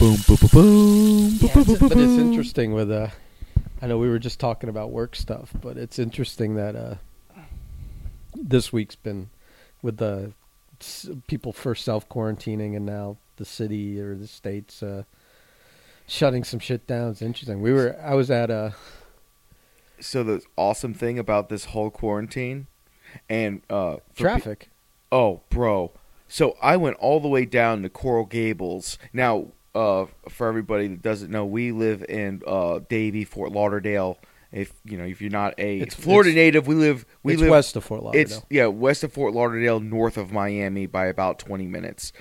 Boom, boom, boom, boom, Yeah, boom, it's- boom, but it's interesting with uh I know we were just talking about work stuff, but it's interesting that uh this week's been with the people first self quarantining and now the city or the states uh shutting some shit down. It's interesting. We were I was at uh So the awesome thing about this whole quarantine and uh for pe- traffic. oh, bro. So I went all the way down to Coral Gables. Now, uh, for everybody that doesn't know, we live in uh, Davie, Fort Lauderdale. If you know, if you're not a It's- Florida it's- native, we live we it's live west of Fort Lauderdale. It's yeah, west of Fort Lauderdale, north of Miami by about twenty minutes.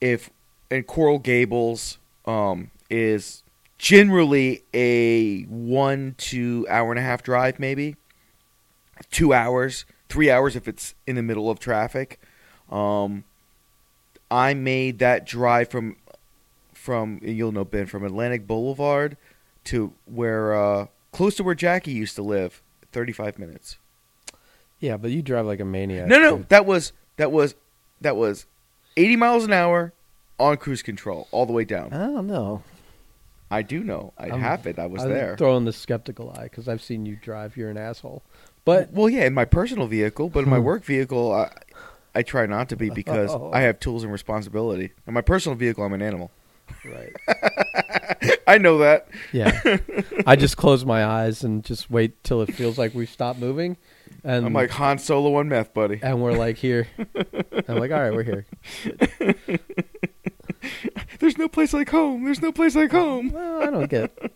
If and Coral Gables um, is generally a one to hour and a half drive, maybe two hours, three hours if it's in the middle of traffic. Um, I made that drive from from you'll know Ben from Atlantic Boulevard to where uh, close to where Jackie used to live. Thirty five minutes. yeah, but you drive like a maniac. No, no, that was that was that was 80 miles an hour on cruise control all the way down. I don't know. I do know. I I'm- happened. I was I'm there. throwing the skeptical eye because I've seen you drive. You're an asshole. But well, yeah, in my personal vehicle, but in my work vehicle, I, I try not to be because Oh. I have tools and responsibility. In my personal vehicle, I'm an animal. Right. I know that. Yeah. I just close my eyes and just wait till it feels like we've stopped moving. And I'm like Han Solo on meth, buddy. and we're like here. I'm like, all right, we're here. There's no place like home. There's no place like home. Well, I don't get.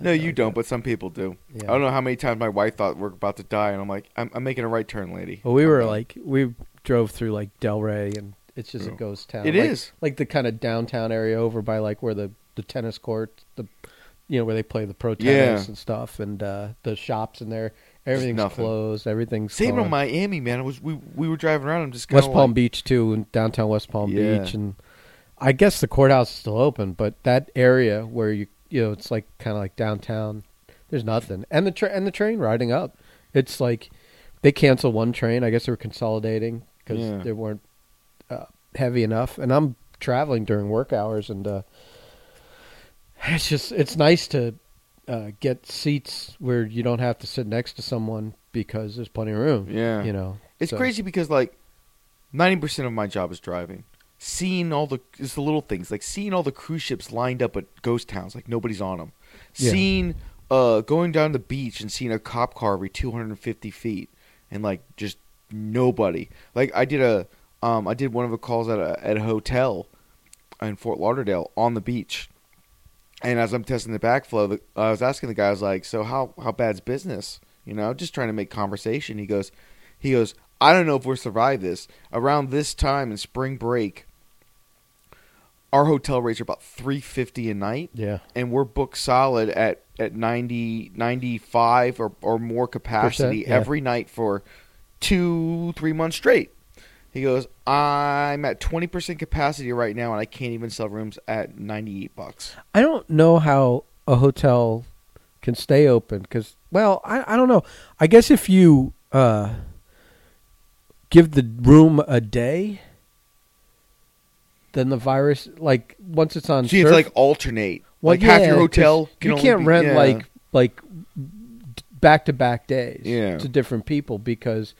No, you don't, but some people do. Yeah. I don't know how many times my wife thought we're about to die, and I'm like, I'm, I'm making a right turn, lady. Well, we were like, we drove through like Delray, and it's just a ghost town. It It is. like the kind of downtown area over by like where the the tennis court, the you know where they play the pro tennis Yeah. and stuff, and uh the shops in there. Everything's closed. Everything's Same gone. in Miami, man. It was we we were driving around. I'm just West kinda Palm like, Beach too, and downtown West Palm Yeah. Beach, and I guess the courthouse is still open, but that area where you you know it's like kind of like downtown. There's nothing, and the tra- and the train riding up. It's like they canceled one train. I guess they were consolidating because Yeah. they weren't uh, heavy enough. And I'm traveling during work hours, and uh, it's just it's nice to uh, get seats where you don't have to sit next to someone because there's plenty of room. Yeah. you know. It's So- crazy because like ninety percent of my job is driving. Seeing all the it's the little things like seeing all the cruise ships lined up at ghost towns like nobody's on them. Yeah. Seeing uh going down the beach and seeing a cop car every two hundred and fifty feet and like just nobody. Like I did a um I did one of the calls at a at a hotel in Fort Lauderdale on the beach. And as I'm testing the backflow, the, I was asking the guy, I was like, "So how how bad's business?" You know, just trying to make conversation. He goes, he goes, "I don't know if we'll survive this." Around this time in spring break, our hotel rates are about three fifty a night, Yeah. and we're booked solid at at 90, 95 or or more capacity yeah. every night for two three months straight. He goes, "I'm at twenty percent capacity right now, and I can't even sell rooms at ninety eight bucks." I don't know how a hotel can stay open because, well, I, I don't know. I guess if you uh, give the room a day, then the virus, like once it's on, So you have to like alternate. well, like half yeah, your 'cause hotel can you can't be- rent yeah. like like back to back days Yeah. to different people because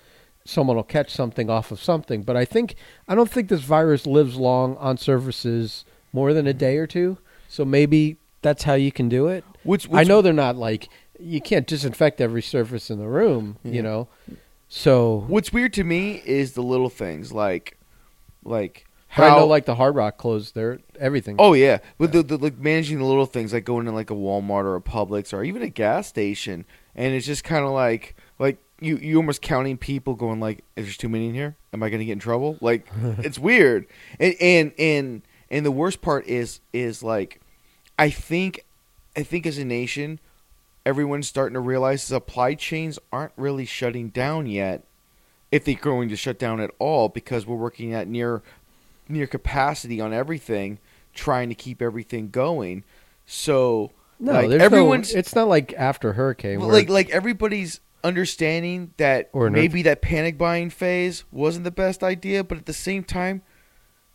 someone will catch something off of something. But I think I don't think this virus lives long on surfaces more than a day or two. So maybe that's how you can do it. Which, I know they're not like you can't disinfect every surface in the room, Yeah. you know. So What's weird to me is the little things like, like but I how. know like the Hard Rock closed their everything. oh yeah, but the, the like managing the little things like going to like a Walmart or a Publix or even a gas station, and it's just kind of like like you you almost counting people going like, is there too many in here? Am I going to get in trouble? Like it's weird, and and and and the worst part is is like, I think, I think as a nation, everyone's starting to realize supply chains aren't really shutting down yet, if they're going to shut down at all, because we're working at near near capacity on everything, trying to keep everything going. So no, like, everyone's no. It's not like after hurricane. well, like like everybody's understanding that Or maybe that panic buying phase wasn't the best idea, but at the same time,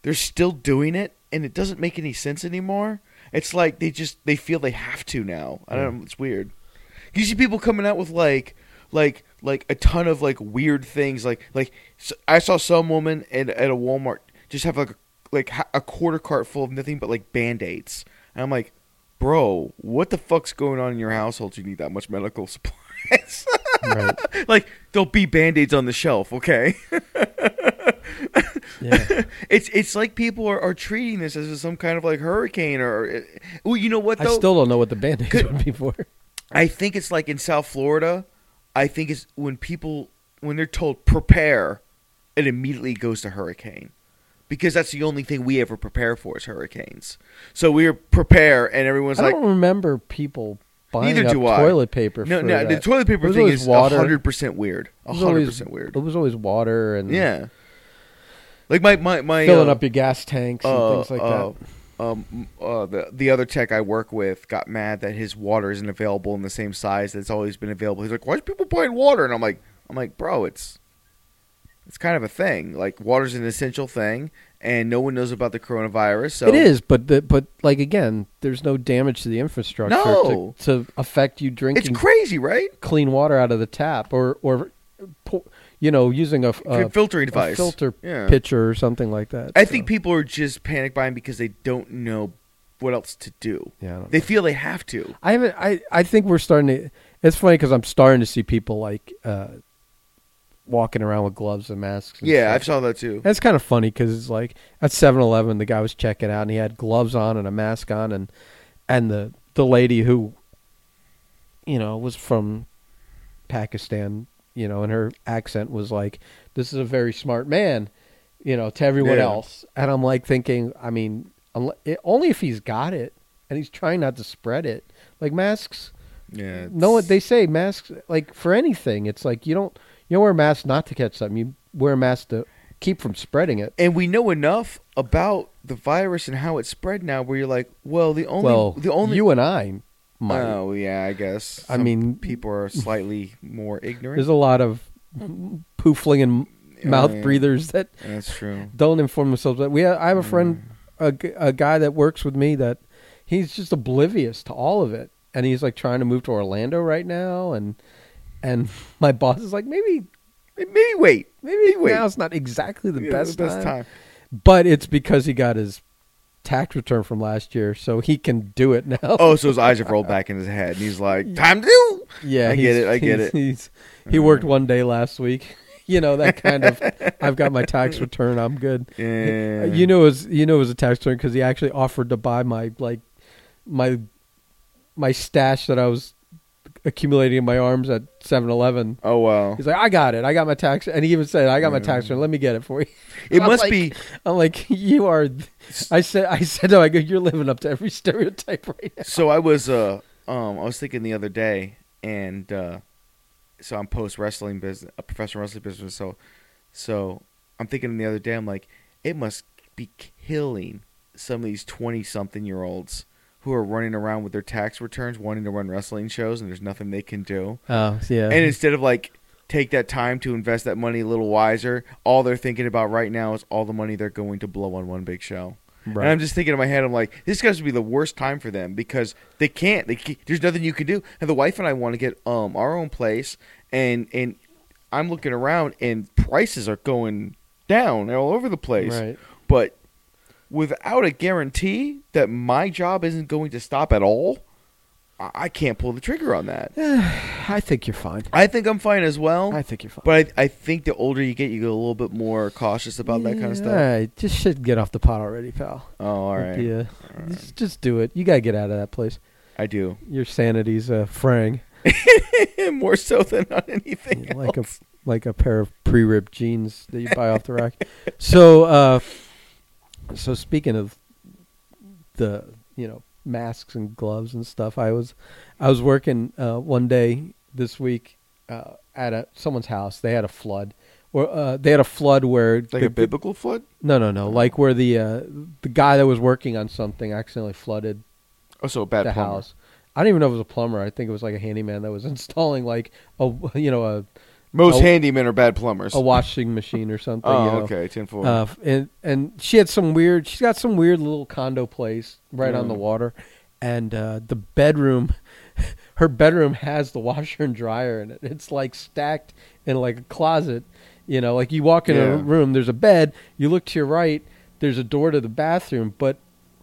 they're still doing it and it doesn't make any sense anymore. It's like they just they feel they have to now. I don't know. It's weird. You see people coming out with like like like a ton of like weird things. Like like I saw some woman at at a Walmart just have like a, like a quarter cart full of nothing but like band aids, and I'm like, bro, what the fuck's going on in your household? You need that much medical supplies. Right. like there'll be band aids on the shelf, okay? Yeah. it's it's like people are, are treating this as some kind of like hurricane or uh, well, you know what I still don't know what the band-aids Could- would be for. I think it's like in South Florida. I think it's when people when they're told prepare, it immediately goes to hurricane, because that's the only thing we ever prepare for is hurricanes. So we prepare, and everyone's I like, I don't remember people buying Neither do I. toilet paper. no, no, the toilet paper thing is hundred percent weird. Hundred percent weird. It was always water and Yeah, like my my my filling uh, up your gas tanks and uh, things like uh, that. Um, uh, the the other tech I work with got mad that his water isn't available in the same size that's always been available. He's like, "Why is people buying water?" And I'm like, "I'm like, bro, it's it's kind of a thing. Like, water's an essential thing, and no one knows about the coronavirus. So it is, but the, but like again, there's no damage to the infrastructure No. to, to affect you drinking. It's crazy, right? clean water out of the tap or or you know using a, a, filtering a device, filter Yeah. pitcher or something like that. I so, think people are just panic buying because they don't know what else to do. Yeah, They feel they have to. I haven't. I I think we're starting to. It's funny because I'm starting to see people like uh, walking around with gloves and masks. And Yeah, I stuff. saw that too. That's kind of funny because it's like at 7-Eleven, the guy was checking out and he had gloves on and a mask on, and and the the lady who, you know, was from Pakistan, you know, and her accent was like, "This is a very smart man," you know, to everyone Yeah. else, and I'm like thinking, I mean, only if he's got it and he's trying not to spread it, like masks. Yeah, No, what they say masks like for anything. It's like you don't you don't wear a mask not to catch something. You wear a mask to keep from spreading it. and we know enough about the virus and how it's spread now where you're like well the only well, the only you and I might. oh yeah i guess I Some mean- people are slightly more ignorant There's a lot of poofling and mouth yeah. breathers that that's true don't inform themselves. We, I have a friend, Mm. a, a guy that works with me that he's just oblivious to all of it, and he's like trying to move to Orlando right now, and and my boss is like maybe maybe wait maybe wait. now's not exactly the Yeah, best, the best time. time but it's because he got his tax return from last year, so he can do it now. oh so his eyes have rolled back in his head and he's like time to do yeah, I get it, I get it. He worked one day last week. You know that kind of. I've got my tax return. I'm good. yeah You know, it was you know it was a tax return because he actually offered to buy my like my my stash that I was accumulating in my arms at 7-Eleven. oh wow He's like, I got it. I got my tax, and he even said, I got my tax return. Let me get it for you. it I'm must like- be I'm like, you are. I said, I said, no, I go, you're living up to every stereotype right now. so i was uh um i was thinking the other day and uh so i'm post wrestling business a professional wrestling business so so i'm thinking the other day i'm like it must be killing some of these 20 something year olds who are running around with their tax returns wanting to run wrestling shows and there's nothing they can do Oh, yeah. and instead of like take that time to invest that money a little wiser all they're thinking about right now is all the money they're going to blow on one big show right. and I'm just thinking in my head, I'm like, this has to be the worst time for them because they can't. They ca- there's nothing you can do. And the wife and I want to get um our own place, and and I'm looking around, and prices are going down all over the place. right. But without a guarantee that my job isn't going to stop at all, I, I can't pull the trigger on that. I think you're fine. I think I'm fine as well. I think you're fine. but I, I think the older you get, you get a little bit more cautious about that kind of All stuff. right, just should get off the pot already, pal. Oh, all right. Yeah, All right. just, just do it. You gotta get out of that place. I do. Your sanity's uh, fraying more so than on anything like a like a pair of pre-ripped jeans that you buy off the rack. So, uh, so speaking of the you know masks and gloves and stuff, I was I was working uh, one day this week uh, at a someone's house. They had a flood, or uh, they had a flood where like the, a biblical flood. no no no like where the uh, the guy that was working on something accidentally flooded Oh, so a bad the plumber. house. I don't even know if it was a plumber. I think it was like a handyman that was installing like a you know a Most Oh. handymen are bad plumbers. a washing machine or something. oh, you know. okay, tinfoil. Uh, and and she had some weird. She's got some weird little condo place right on Mm. the water, and uh, the bedroom, her bedroom has the washer and dryer in it. It's like stacked in like a closet. You know, like you walk in a room, there's a bed. You look to your right, there's a door to the bathroom, but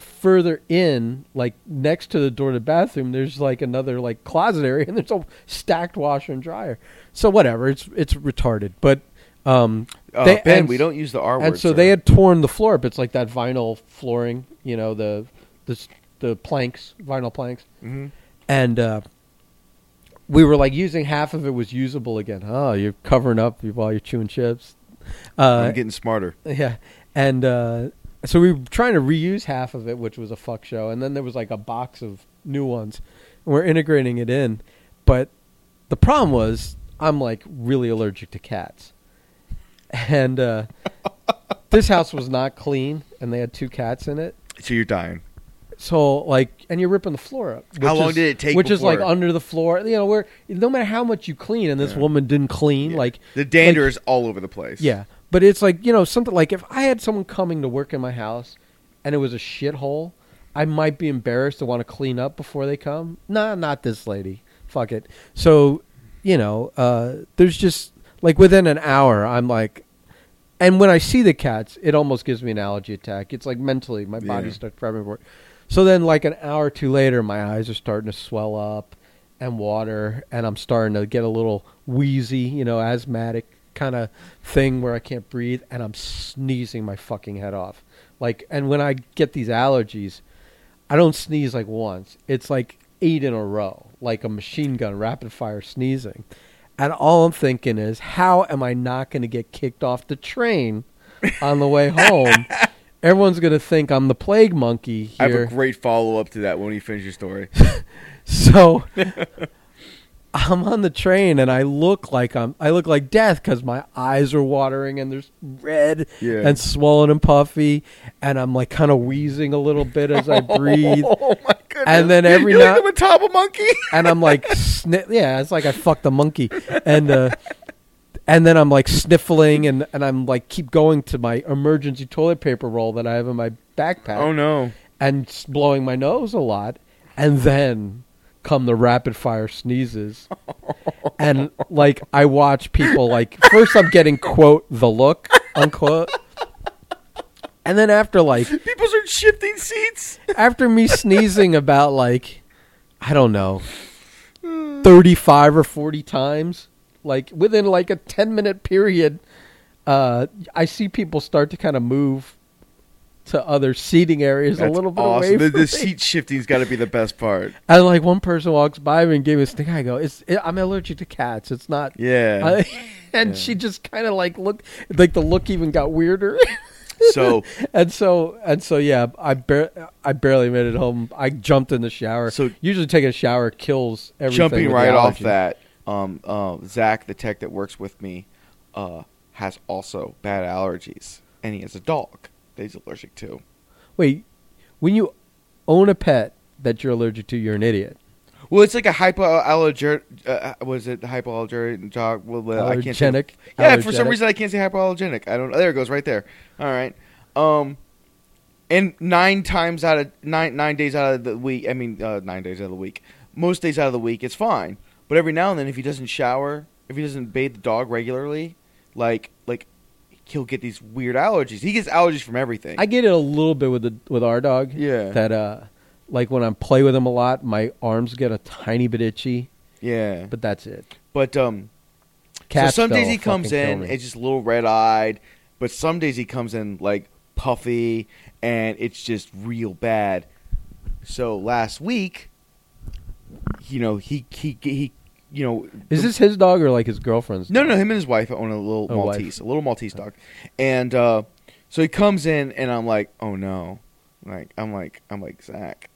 further in, like next to the door to the bathroom, there's like another like closet area, and there's a stacked washer and dryer. So whatever, it's it's retarded, but. Um, Uh, they- ben, and- we don't use the R word. and so sir. they had torn the floor up. It's like that vinyl flooring, you know, the the the planks, vinyl planks, Mhm. and uh, we were like using half of it was usable again. Oh, you're covering up while you're chewing chips. Uh, I'm getting smarter. yeah, and uh, so we were trying to reuse half of it, which was a fuck show, and then there was like a box of new ones. And we're integrating it in, but the problem was I'm like really allergic to cats, and uh, this house was not clean, and they had two cats in it. So you're dying. So like, and you're ripping the floor up. How which long is- did it take Which is like under the floor. You know, where no matter how much you clean, and this Yeah. woman didn't clean, Yeah. like The dander is all over the place. yeah, but it's like you know something like if I had someone coming to work in my house and it was a shithole, I might be embarrassed to want to clean up before they come. Nah, not this lady. Fuck it. So, you know, uh, there's just like within an hour, I'm like, and when I see the cats, it almost gives me an allergy attack. It's like mentally, my body Yeah. starts prepping for it. So then, like an hour or two later, my eyes are starting to swell up and water, and I'm starting to get a little wheezy, you know, asthmatic kind of thing where I can't breathe, and I'm sneezing my fucking head off. Like, and when I get these allergies, I don't sneeze like once. It's like eight in a row, like a machine gun, rapid fire sneezing. And all I'm thinking is, how am I not going to get kicked off the train on the way home? Everyone's going to think I'm the plague monkey I have a great follow up to that when you finish your story. So I'm on the train and I look like I'm I look like death because my eyes are watering and there's red Yeah. and swollen and puffy and I'm like kind of wheezing a little bit as I breathe oh my goodness! And then every You're now- like the Mataba monkey. and I'm like sni- yeah it's like I fucked a monkey and uh, and then I'm like sniffling and and I'm like keep going to my emergency toilet paper roll that I have in my backpack oh no! and blowing my nose a lot, and then come the rapid fire sneezes, and like I watch people like first I'm getting quote the look unquote, and then after like People start shifting seats. after me sneezing about like I don't know thirty five or forty times, like within like a ten minute period, uh, I see people start to kind of move. To other seating areas a little bit awesome. away The, the seat shifting's got to be the best part. And like one person walks by me and gave me a stink. I go, "It's it, I'm allergic to cats. It's not." Yeah. I- and Yeah. she just kind of like looked like the look even got weirder. so and so and so yeah, I bar- I barely made it home. I jumped in the shower. So- usually taking a shower kills everything. jumping right off that, um, uh, Zach, the tech that works with me, uh, has also bad allergies, and he has a dog that he's allergic to. Wait, when you own a pet that you're allergic to, you're an idiot. Well, it's like a hypoallergenic. Uh, was it hypoallergenic dog? Well, uh, I can't say. Allergenic. Yeah, for some reason I can't say hypoallergenic. I don't. There it goes, right there. All right. Um, and nine times out of nine nine days out of the week, I mean uh, nine days out of the week, most days out of the week, it's fine. But every now and then, if he doesn't shower, if he doesn't bathe the dog regularly, like like he'll get these weird allergies. He gets allergies from everything. I get it a little bit with the with our dog. yeah. That uh, like when I play with him a lot, my arms get a tiny bit itchy, yeah. but that's it. But um, Cats so some days he comes in, it's just a little red eyed, but some days he comes in like puffy, and it's just real bad. So last week, you know, he he he, you know, Is the- this his dog or like his girlfriend's? no, dog? no, him and his wife own a little Oh, wife. Maltese, a little Maltese dog, and uh, so he comes in, and I'm like, oh no, like I'm like I'm like Zach,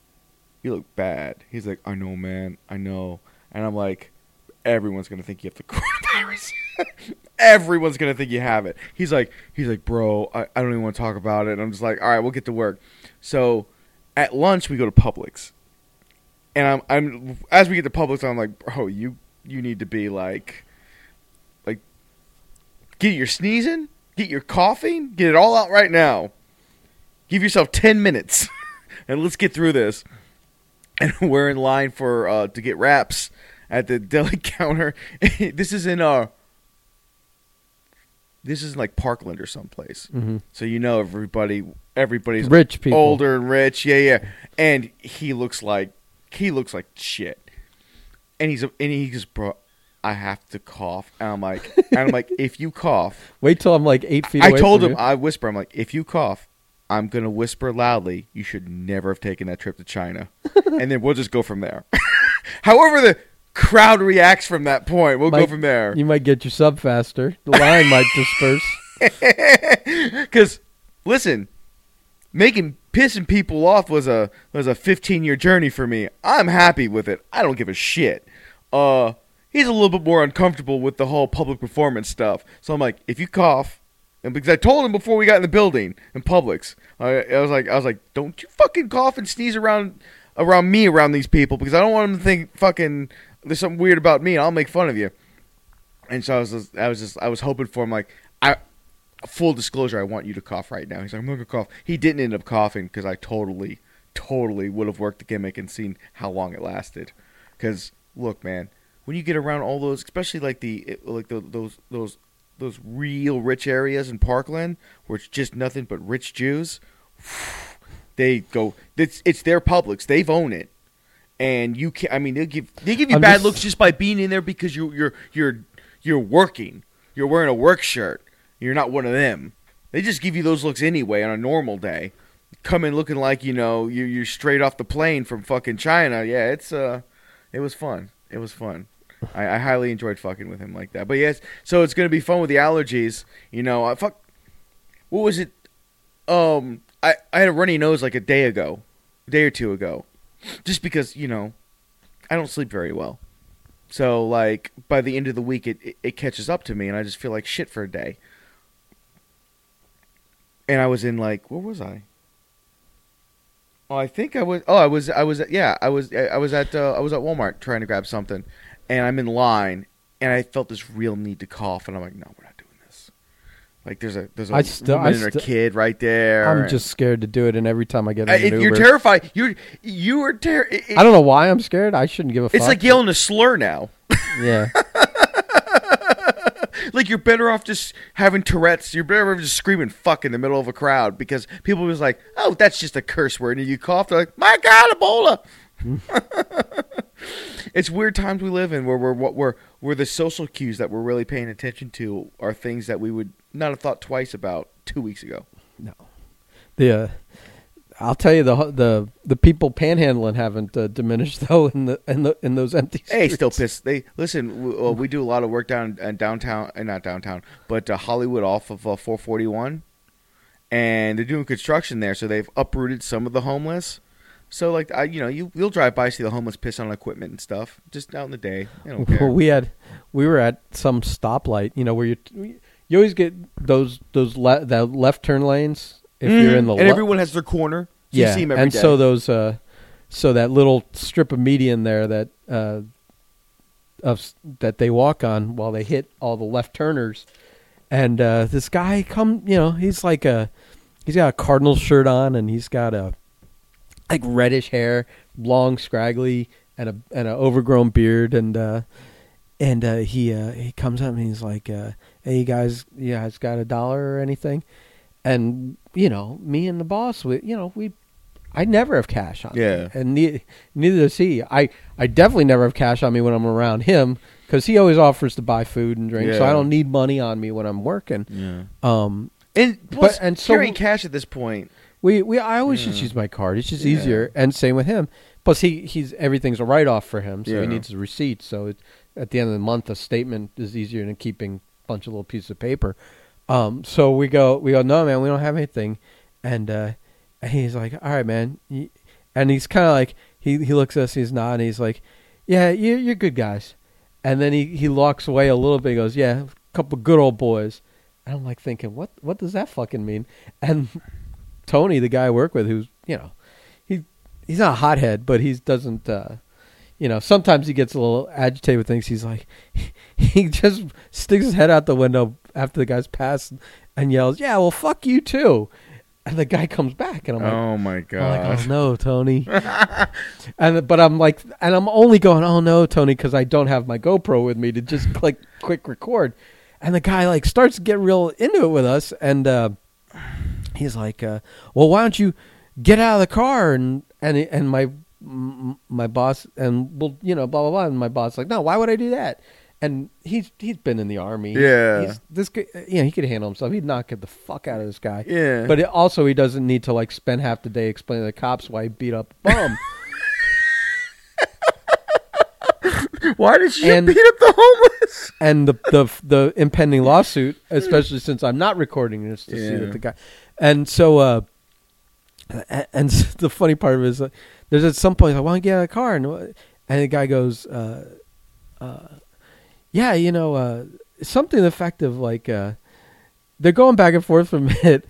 you look bad. He's like, I know, man, I know, and I'm like, everyone's gonna think you have the coronavirus. everyone's gonna think you have it. He's like, he's like, bro, I, I don't even want to talk about it. And I'm just like, all right, we'll get to work. So at lunch we go to Publix, and I'm I'm as we get to Publix, I'm like, bro, you you need to be like like Get your sneezing, get your coughing, get it all out right now. Give yourself 10 minutes and let's get through this. And we're in line for uh, to get wraps at the deli counter. this is in uh this is like Parkland or someplace. Mm-hmm. So you know everybody everybody's Rich people. older and rich. Yeah, yeah. And he looks like he looks like shit. And he's and he just bro, I have to cough. And I'm like, and I'm like, if you cough, Wait till I'm like eight feet. I told him, you. I whisper, I'm like, if you cough, I'm gonna whisper loudly. You should never have taken that trip to China, and then we'll just go from there. However, the crowd reacts from that point, we'll go from there. You might get your sub faster. The line might disperse. Because listen, making pissing people off was a was a 15 year journey for me. I'm happy with it. I don't give a shit. Uh, he's a little bit more uncomfortable with the whole public performance stuff. So I'm like, if you cough, and because I told him before we got in the building in Publix, I, I was like, I was like, don't you fucking cough and sneeze around around me around these people because I don't want them to think fucking there's something weird about me. and I'll make fun of you. And so I was, just, I was just, I was hoping for him like, full disclosure, I want you to cough right now. He's like, I'm gonna cough. He didn't end up coughing because I totally, totally would have worked the gimmick and seen how long it lasted. Because look, man, when you get around all those, especially like the like the, those those those real rich areas in Parkland where it's just nothing but rich Jews, they go. It's it's their Publix. They've owned it. And you can not I mean they give they give you I'm bad just- looks just by being in there because you you're you're you're working. You're wearing a work shirt. You're not one of them. They just give you those looks anyway on a normal day. Come in looking like you know you you're straight off the plane from fucking China. Yeah, it's uh, it was fun. It was fun. I, I highly enjoyed fucking with him like that. But yes, so it's gonna be fun with the allergies. You know, I fuck. What was it? Um, I I had a runny nose like a day ago, a day or two ago, just because you know, I don't sleep very well. So like by the end of the week, it, it it catches up to me, and I just feel like shit for a day. And I was in like where was I? Oh, I think I was. Oh, I was. I was. Yeah, I was. I was at. Uh, I was at Walmart trying to grab something, and I'm in line, and I felt this real need to cough, and I'm like, no, we're not doing this. Like there's a there's a I still- woman I and a kid right there. I'm and- just scared to do it, and every time I get I- in an it- you're terrified. You're you are ter- it- it- I don't know why I'm scared. I shouldn't give a fuck. It's like yelling a slur now. Yeah, like you're better off just having Tourette's. You're better off just screaming "fuck" in the middle of a crowd because people was like, "Oh, that's just a curse word," and you cough. They're like, "My God, Ebola!" it's weird times we live in where we're what we're where the social cues that we're really paying attention to are things that we would not have thought twice about two weeks ago. no. The uh, I'll tell you the the the people panhandling haven't uh, diminished though in the in the in those empty. Hey, Streets. still pissed. They listen. We, well, we do a lot of work down in downtown, and not downtown, but uh, Hollywood off of uh, 441, and they're doing construction there. So they've uprooted some of the homeless. So like, I you know, you you'll drive by see the homeless piss on equipment and stuff just out in the day. Care. Well, we had we were at some stoplight, you know, where you you always get those those le- the left turn lanes if you're in the Mm-hmm. and le- everyone has their corner. So yeah, you see 'em every and day. so those uh, so that little strip of median there that uh, of that they walk on while they hit all the left turners, and uh, this guy come, you know, he's like a he's got a Cardinals shirt on and he's got a like reddish hair, long, scraggly, and a and a overgrown beard, and uh, and uh, he uh, he comes up and he's like, uh, "Hey, you guys, you guys got a dollar or anything?" And you know, me and the boss, we you know we. I never have cash on Yeah. me, and ne- neither does he. I, I definitely never have cash on me when I'm around him because he always offers to buy food and drink, so I don't need money on me when I'm working. yeah. Um, And But- plus, and so- carrying cash at this point. we we I always just use my card. It's just Yeah. easier, and same with him. Plus, he he's everything's a write off for him, so Yeah. he needs a receipt. So it, at the end of the month, a statement is easier than keeping a bunch of little pieces of paper. Um, so we go we go no man, we don't have anything, and uh, and he's like, all right man, and he's kind of like he he looks at us, he's nodding, he's like, yeah, you're you're good guys, and then he he walks away a little bit, he goes, yeah, a couple good old boys. And I'm like thinking, what what does that fucking mean? And Tony, the guy I work with, who's you know, he he's not a hothead, but he doesn't. Uh, you know, sometimes he gets a little agitated with things. He's like, he just sticks his head out the window after the guy's passed and yells, "Yeah, well, fuck you too." And the guy comes back, and I'm like, oh my I'm god. like, oh no, Tony. and but I'm like, and I'm only going, oh no, Tony, because I don't have my GoPro with me to just click quick record. And the guy like starts to get real into it with us, and uh, he's like, uh, well, why don't you get out of the car and and and my my boss and well, you know, blah blah blah. And my boss like, no, why would I do that? And he's he's been in the army. Yeah. he's, this guy, you know, he could handle himself. He'd knock the fuck out of this guy. yeah. But it also, he doesn't need to like spend half the day explaining to the cops why he beat up a bum. why did she and- beat up the homeless? and the the the impending lawsuit, especially since I'm not recording this to see Yeah. that the guy. And so, uh, and the funny part of it is, uh, there's at some point I want to get out of the car, and and the guy goes, uh, uh, yeah, you know, uh, something to the effect of like, uh, they're going back and forth for a minute,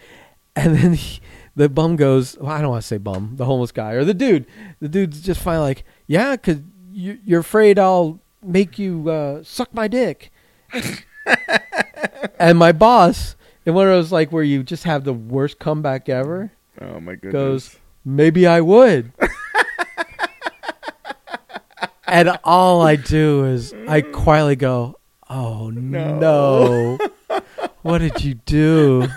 and then he, the bum goes, well, I don't want to say bum, the homeless guy or the dude. The dude's just finally like, yeah, because you, you're afraid I'll make you uh, suck my dick. and my boss, in one of those like where you just have the worst comeback ever, Oh my goodness. goes, maybe I would. And all I do is I quietly go, oh no. what did you do?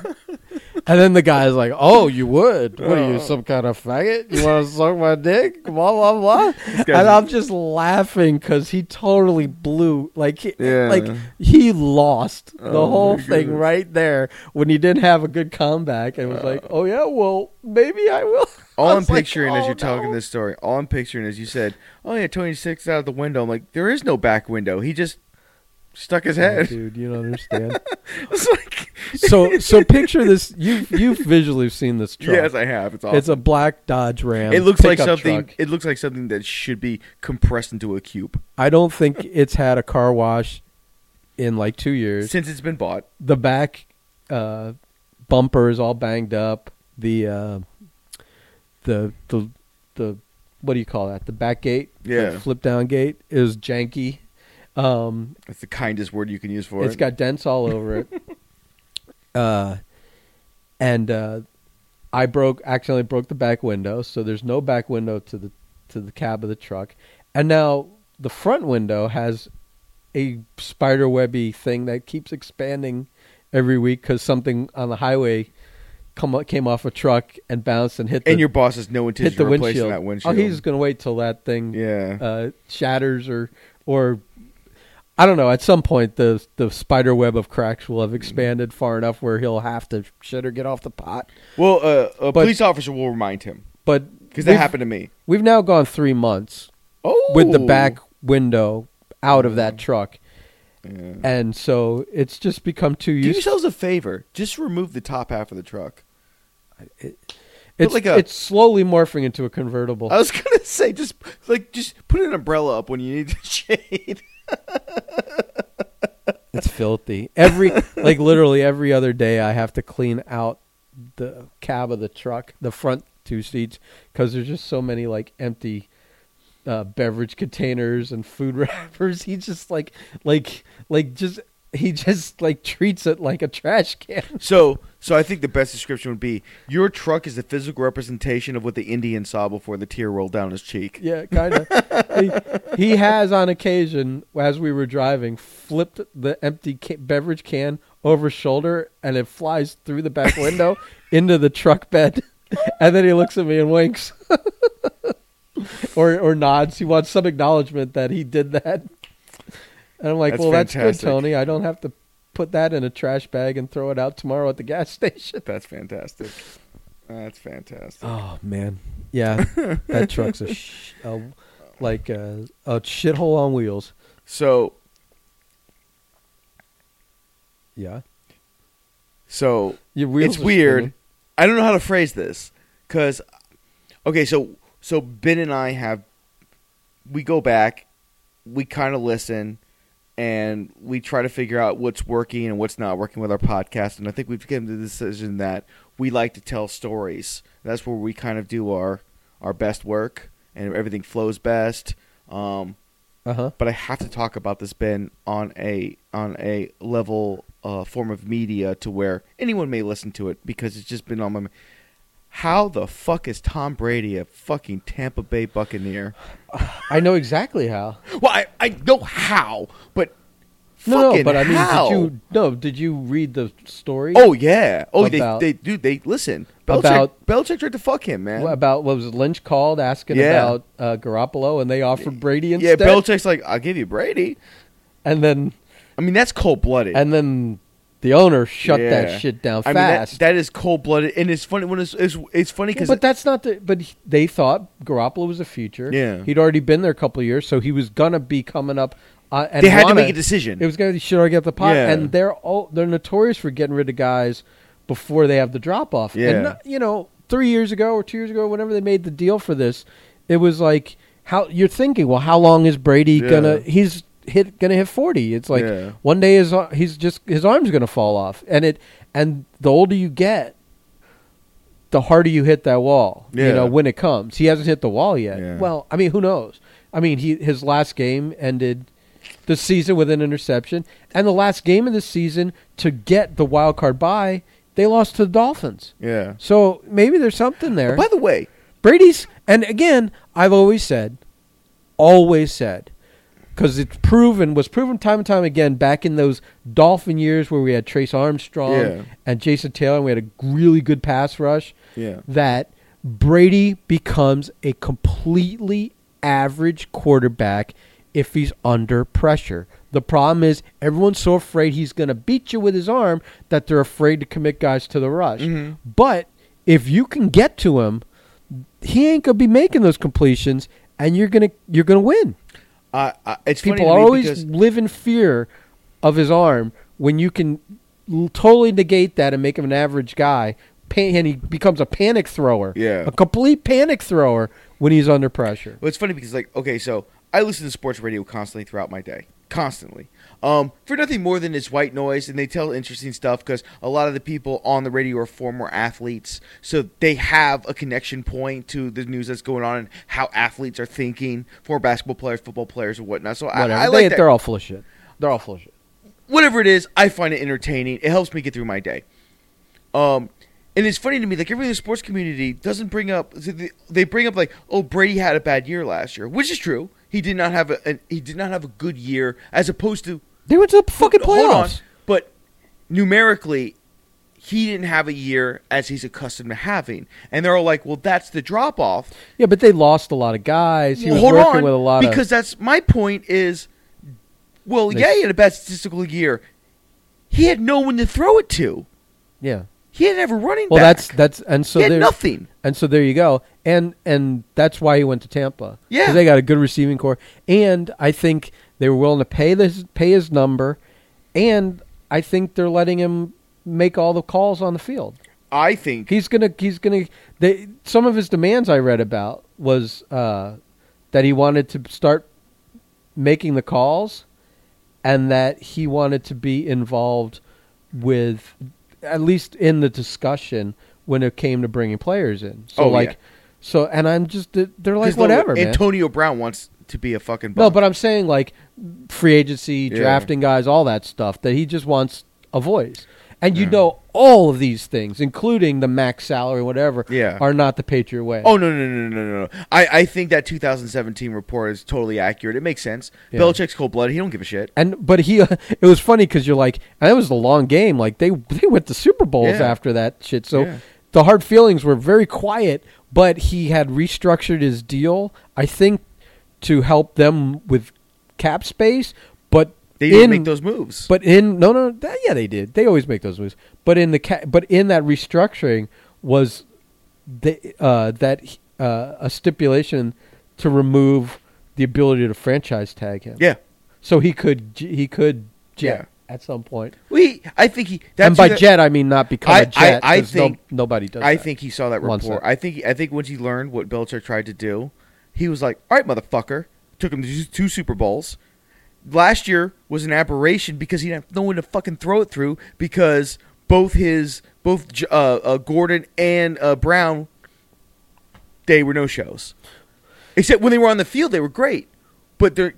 And then the guy's like, "Oh, you would? What are you, Oh. some kind of faggot? You want to suck my dick? Blah blah blah." And I'm just laughing because he totally blew, like, he, Yeah. like he lost the Oh, whole thing goodness. right there when he didn't have a good comeback and was like, "Oh yeah, well maybe I will." All I'm like, picturing as "Oh, you're talking this story, all I'm picturing is you said, "Oh yeah, Tony sticks out of the window." I'm like, there is no back window. He just stuck his Oh, head. dude, you don't understand. like, so so picture this. You've you've visually seen this truck. yes, I have. It's awesome. It's a black Dodge Ram. it looks like something. truck. It looks like something that should be compressed into a cube I don't think it's had a car wash in like two years. since it's been bought. The back uh, bumper is all banged up. The uh, the the the what do you call that? The back gate, Yeah. flip down gate is janky. Um, That's the kindest word you can use for it's It's got dents all over it. uh, and uh, I broke accidentally broke the back window, so there's no back window to the to the cab of the truck. And now the front window has a spider webby thing that keeps expanding every week because something on the highway come came off a truck and bounced and hit the and your boss has no hit intention the of replacing windshield. that windshield. Oh, he's gonna wait till that thing yeah. uh, shatters or or I don't know. At some point, the the spider web of cracks will have expanded far enough where he'll have to shit or get off the pot. well, uh, a but- police officer will remind him But because that happened to me. We've now gone three months Oh, with the back window out of that truck, Yeah. and so it's just become too useless. Do used. yourselves a favor. Just remove the top half of the truck. it's like a- it's slowly morphing into a convertible. I was gonna say, just like just put an umbrella up when you need to shade. It's filthy. Every like literally every other day, I have to clean out the cab of the truck, the front two seats, because there's just so many like empty uh, beverage containers and food wrappers. He just like like like just he just like treats it like a trash can. So, so I think the best description would be your truck is the physical representation of what the Indian saw before the tear rolled down his cheek. Yeah, kind of. he, he has on occasion, as we were driving, flipped the empty ca- beverage can over shoulder, and it flies through the back window into the truck bed. And then he looks at me and winks, or or nods. He wants some acknowledgement that he did that. And I'm like, That's well, that's good, Tony. I don't have to put that in a trash bag and throw it out tomorrow at the gas station. That's fantastic. That's fantastic. Oh man, yeah, that truck's a, sh- a like a, a shithole on wheels. So, Yeah, so it's weird. spinning. I don't know how to phrase this because, okay, so so Ben and I have we go back, we kind of listen, and we try to figure out what's working and what's not working with our podcast. And I think we've come to the decision that we like to tell stories. That's where we kind of do our our best work and everything flows best. Um, Uh huh. but I have to talk about this Ben on a on a level uh, form of media to where anyone may listen to it because it's just been on my. How the fuck is Tom Brady a fucking Tampa Bay Buccaneer? I know exactly how. Well, I, I know how, but No, no, but I mean, how? did you no? Did you read the story? Oh yeah. Oh, About- they they do they listen. Belichick, About- Belichick tried to fuck him, man. about what was it, Lynch called asking Yeah. about uh, Garoppolo, and they offered Brady instead. yeah. Belichick's like, I'll give you Brady. and then I mean, that's cold blooded. and then the owner shut that shit down I mean, that, fast. that is cold blooded, and it's funny when it's it's, it's funny because but that's not the. But he- they thought Garoppolo was a future. Yeah. he'd already been there a couple of years, so he was gonna be coming up. Uh, and they had to wanna- make a decision. It was gonna. Should already get the pot, Yeah. and they're all they're notorious for getting rid of guys before they have the drop off. Yeah. and you know, three years ago or two years ago, whenever they made the deal for this, it was like how you're thinking. Well, how long is Brady Yeah. gonna? He's hit gonna hit forty. It's like Yeah. one day his he's just his arm's gonna fall off, and it and the older you get, the harder you hit that wall. You know when it comes. He hasn't hit the wall yet. Yeah. Well, I mean, who knows? I mean, he his last game ended the season with an interception, and the last game of the season to get the wild card bye, they lost to the Dolphins. yeah. So maybe there's something there. Oh, by the way, Brady's, and again, I've always said, always said, because it's proven, was proven time and time again back in those Dolphin years where we had Trace Armstrong Yeah. and Jason Taylor, and we had a really good pass rush, yeah, that Brady becomes a completely average quarterback if he's under pressure. The problem is everyone's so afraid he's going to beat you with his arm that they're afraid to commit guys to the rush. Mhm. But if you can get to him, he ain't going to be making those completions and you're going to you're going to win. I, I, it's People funny to me always live in fear of his arm when you can l- totally negate that and make him an average guy. Pan- and he becomes a panic thrower. Yeah. A complete panic thrower when he's under pressure. Well, it's funny because, like, okay, so I listen to sports radio constantly throughout my day, constantly, um, for nothing more than it's white noise, and they tell interesting stuff because a lot of the people on the radio are former athletes, so they have a connection point to the news that's going on and how athletes are thinking, former basketball players, football players, and whatnot. So I, Whatever. I they, like that. They're all full of shit. They're all full of shit. whatever it is, I find it entertaining. It helps me get through my day. Um, and it's funny to me, like everyone in the sports community doesn't bring up. They bring up like, oh, Brady had a bad year last year, which is true. He did not have a an, he did not have a good year as opposed to They went to the fucking Hold on, playoffs. but numerically, he didn't have a year as he's accustomed to having. And they're all like, well, that's the drop off. Yeah, but they lost a lot of guys. He was Hold working on, with a lot because that's my point. Is well, They- yeah, he had a bad statistical year. He had no one to throw it to. yeah. He didn't have a running Well, back. that's that's and so he had there nothing. and so there you go. And and that's why he went to Tampa. Yeah. they got a good receiving corps, and I think they were willing to pay this pay his number, and I think they're letting him make all the calls on the field. I think He's gonna. He's gonna. They, some of his demands I read about was uh, that he wanted to start making the calls, and that he wanted to be involved with, at least in the discussion when it came to bringing players in. So Oh, like, yeah. so and I'm just they're like the- whatever, man. Antonio Brown wants to be a fucking No, but I'm saying like free agency, Yeah. drafting guys, all that stuff. That he just wants a voice, and you know all of these things, including the max salary, whatever, Yeah. are not the Patriot way. Oh no no no no no no! I, I think that 2017 report is totally accurate. It makes sense. Yeah. Belichick's cold blooded. He don't give a shit. and but he, it was funny because you're like, and it was a long game. Like they they went to Super Bowls Yeah. after that shit. So Yeah. the hard feelings were very quiet. But he had restructured his deal, I think, to help them with cap space. They didn't in- make those moves. But in no no that, yeah they did they always make those moves. But in the ca- but in that restructuring was the uh, that uh, a stipulation to remove the ability to franchise tag him. yeah, So he could he could jet Yeah. at some point. we. I think he. That's and by that- jet I mean not become I- a jet. I- I 'cause no- think- nobody does. I that. think he saw that report. I think. I think once he learned what Belichick tried to do, he was like, "All right, motherfucker." Took him to two Super Bowls. Last year was an aberration because he didn't have no one to fucking throw it through because both his both uh, uh, Gordon and uh, Brown they were no shows. Except when they were on the field, they were great, but they're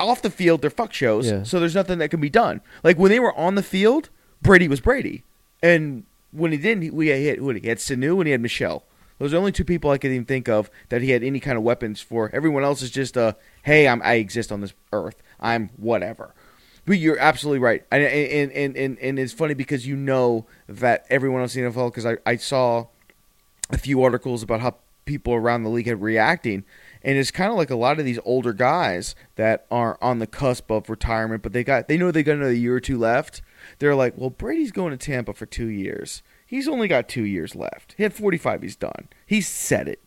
off the field. They're fuck shows. Yeah. So there's nothing that can be done. Like when they were on the field, Brady was Brady, and when he didn't, he, we had, had, he had Sanu and he had Michel. Those are the only two people I could even think of that he had any kind of weapons for. Everyone else is just a hey, I'm I exist on this earth. I'm whatever. But you're absolutely right, and and and and, and it's funny because you know that everyone else in the NFL because I, I saw a few articles about how people around the league had reacting, and it's kind of like a lot of these older guys that are on the cusp of retirement, but they got they know they got another year or two left. They're like, well, Brady's going to Tampa for two years. He's only got two years left. He had 45. He's done. He said it.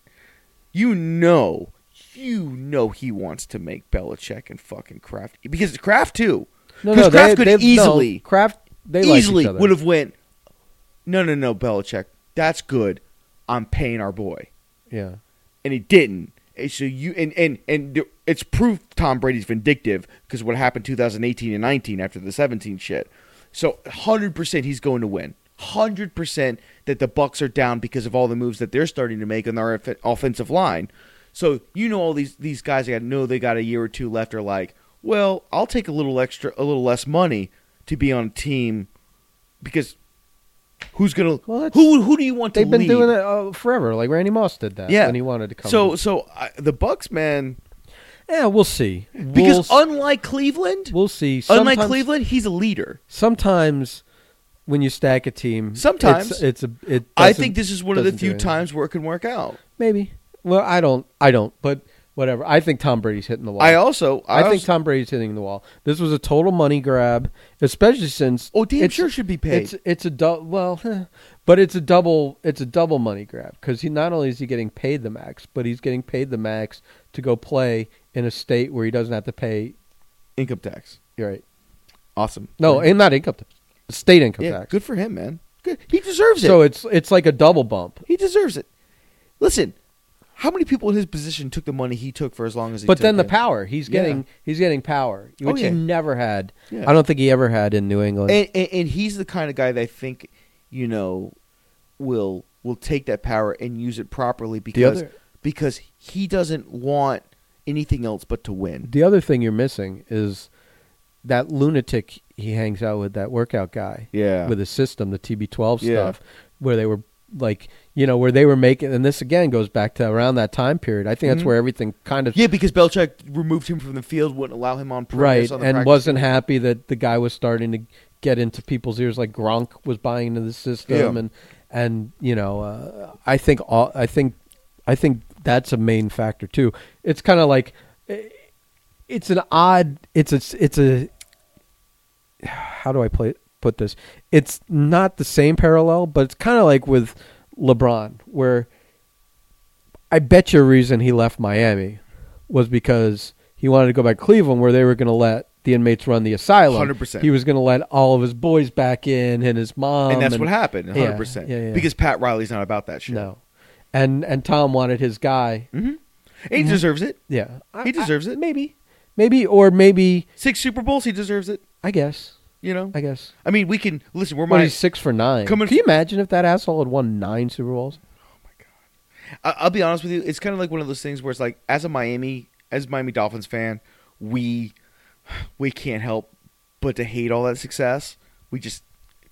You know, you know he wants to make Belichick and fucking Kraft because Kraft too. No, no, Kraft they, could they, easily, no, Kraft. They like easily each other. would have went. No, no, no, Belichick. That's good. I'm paying our boy, Yeah. and he didn't. And so you and and and it's proof Tom Brady's vindictive because what happened 2018 and 19 after the 17 shit. So 100 percent he's going to win. 100 percent that the Bucs are down because of all the moves that they're starting to make on their offensive line. So you know all these these guys that know they got a year or two left are like, well, I'll take a little extra, a little less money to be on a team because who's gonna Well, who who do you want to They've been lead? doing it uh, forever. Like Randy Moss did that Yeah. when he wanted to come. So in. so I, the Bucs, man, yeah, we'll see. because we'll, unlike Cleveland, we'll see. unlike Cleveland, he's a leader. sometimes when you stack a team, Sometimes. it's, it's a. It I think this is one of the few times where it can work out. maybe. Well, I don't. I don't. But whatever. I think Tom Brady's hitting the wall. I also, I, I think Tom Brady's hitting the wall. This was a total money grab, especially since oh damn sure should be paid. It's it's a du- well, but it's a double it's a double money grab because he not only is he getting paid the max, but he's getting paid the max to go play in a state where he doesn't have to pay. Income tax, You're right. awesome. No, and not income tax, state income yeah, tax. good for him, man. Good, he deserves it. So it's it's like a double bump. he deserves it. Listen, how many people in his position took the money he took for as long as he? But took then the it? power he's Yeah. getting he's getting power, Oh, which yeah. he never had. Yeah. I don't think he ever had in New England. and, and and he's the kind of guy that I think you know will will take that power and use it properly because other because he doesn't want anything else but to win. the other thing you're missing is that lunatic he hangs out with, that workout guy. Yeah, with his system, the TB12 Yeah. stuff, where they were like, you know, where they were making, and this again goes back to around that time period. I think that's Mhm. where everything kind of yeah, because Belichick removed him from the field, wouldn't allow him on right, on the and wasn't field. happy that the guy was starting to get into people's ears, like Gronk was buying into the system, Yeah. and and you know, uh, I think all, I think, I think that's a main factor too. It's kind of like, eh, it's an odd, it's a, it's a, how do I play put this? It's not the same parallel, but it's kind of like with LeBron, where I bet you a reason he left Miami was because he wanted to go back to Cleveland, where they were going to let the inmates run the asylum. 100%. He was going to let all of his boys back in and his mom, and that's what happened, hundred percent. yeah, yeah. Because Pat Riley's not about that shit. No, and and Tom wanted his guy. hmm and he deserves it. Yeah, He deserves it. Maybe, maybe, or maybe. Six Super Bowls, he deserves it. I guess. You know, I guess. I mean, we can listen. We're What my. he's six for nine. Coming Can you imagine if that asshole had won nine Super Bowls? Oh my god. I- I'll be honest with you. It's kind of like one of those things where it's like, as a Miami, as a Miami Dolphins fan, we we can't help but to hate all that success. We just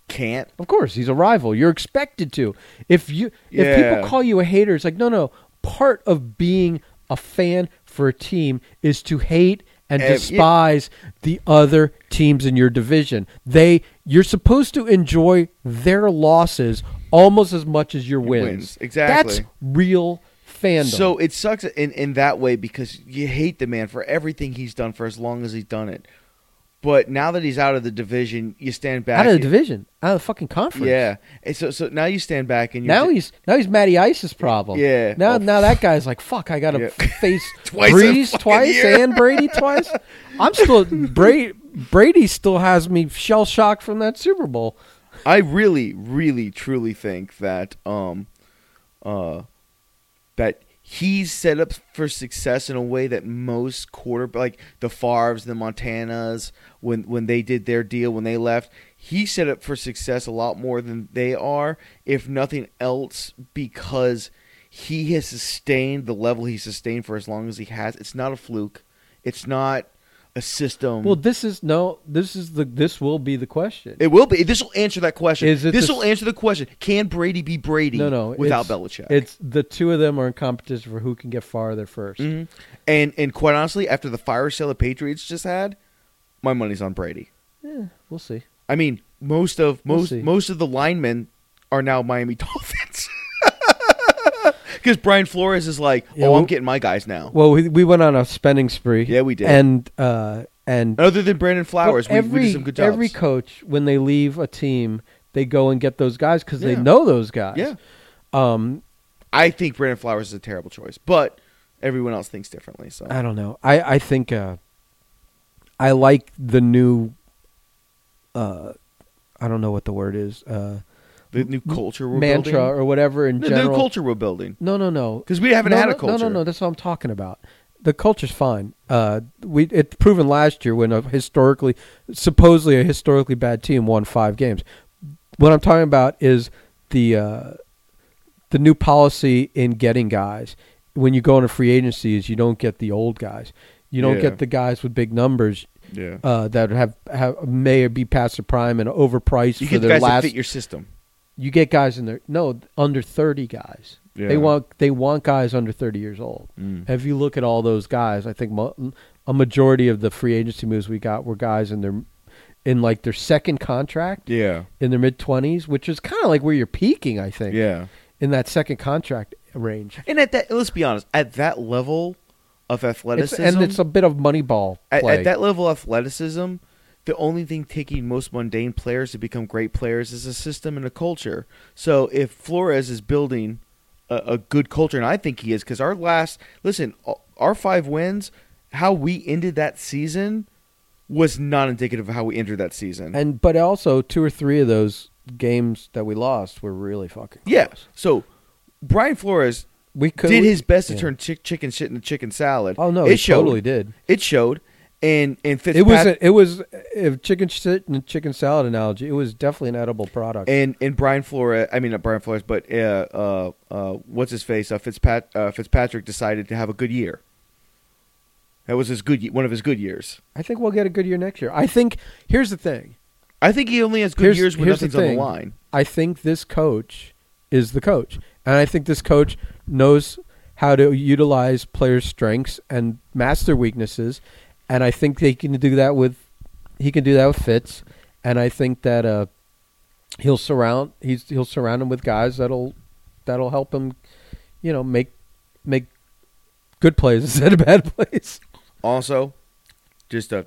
can't. Of course, he's a rival. You're expected to. If you if Yeah. people call you a hater, it's like no, no. Part of being a fan for a team is to hate and yeah. despise the other teams in your division. They you're supposed to enjoy their losses almost as much as your wins. wins, exactly. That's real fandom. So it sucks in in that way because you hate the man for everything he's done for as long as he's done it. But now that he's out of the division, you stand back. out of the division, out of the fucking conference. Yeah. And so so now you stand back and you're Now he's now he's Matty Ice's problem. Yeah. Now Oh. now that guy's like, fuck, I gotta Yeah. face Twice Brees twice year. and Brady twice. I'm still Brady. Brady still has me shell shocked from that Super Bowl. I really, really, truly think that um, uh, that he's set up for success in a way that most quarter like the Favres, the Montanas, when when they did their deal when they left, he set up for success a lot more than they are, if nothing else, because he has sustained the level he sustained for as long as he has. It's not a fluke. It's not a system. Well, this is no. This is the. This will be the question. it will be. This will answer that question. Is it this the will answer the question. Can Brady be Brady? no, no. without it's, Belichick. It's the two of them are in competition for who can get farther 1st Mhm. And and quite honestly, after the fire sale the Patriots just had, my money's on Brady. Yeah, we'll see. I mean, most of We'll most most of the linemen are now Miami Dolphins. Because Brian Flores is like, Yeah, oh, well- I'm getting my guys now. Well, we we went on a spending spree. Yeah, we did. And uh and Other than Brandon Flowers, we, every we did some good jobs. every coach when they leave a team, they go and get those guys because they Yeah. know those guys. yeah, Um, I think Brandon Flowers is a terrible choice, but everyone else thinks differently. So I don't know. I I think uh, I like the new. Uh, I don't know what the word is. Uh, the new culture we're mantra building, or whatever in the general. new culture we're building, No, no, no. because we haven't no, had no, a culture. No, no, no. That's what I'm talking about. The culture's fine. Uh, we it's proven last year when a historically, supposedly a historically bad team won five games. What I'm talking about is the uh, the new policy in getting guys. When you go into free agencies, you don't get the old guys. You don't Yeah. get the guys with big numbers Yeah, uh, that have, have may be past their prime and overpriced you for get the their guys that last. fit your system. You get guys in there. No, under thirty guys. Yeah. They want they want guys under thirty years old. Mm. If you look at all those guys, I think mo- a majority of the free agency moves we got were guys in their in like their second contract Yeah, in their mid twenties, which is kind of like where you're peaking. I think yeah. in that second contract range. And at that, let's be honest, at that level of It's, athleticism, and it's a bit of money ball at, at that level of athleticism, the only thing taking most mundane players to become great players is a system and a culture. So if Flores is building a, a good culture, and I think he is, because our last listen, our five wins, how we ended that season was not indicative of how we entered that season. and but also two or three of those games that we lost were really fucking close. yeah, so Brian Flores we could did his best to yeah. turn chick, chicken shit into chicken salad. Oh no, it he showed. totally did. It showed, and and It was a, it was if chicken shit and chicken salad analogy. It was definitely an edible product. and and Brian Flores, I mean not Brian Flores, but uh, uh, uh, what's his face? Uh, Fitzpat, uh, Fitzpatrick decided to have a good year. That was his good, one of his good years. I think we'll get a good year next year. I think here's the thing. I think he only has good Here's- years when here's the nothing's on the line. I think this coach is the coach, and I think this coach knows how to utilize players' strengths and master weaknesses, and I think they can do that with he can do that with Fitz, and I think that uh, he'll surround he's he'll surround him with guys that'll that'll help him, you know, make make good plays instead of bad plays. Also, just to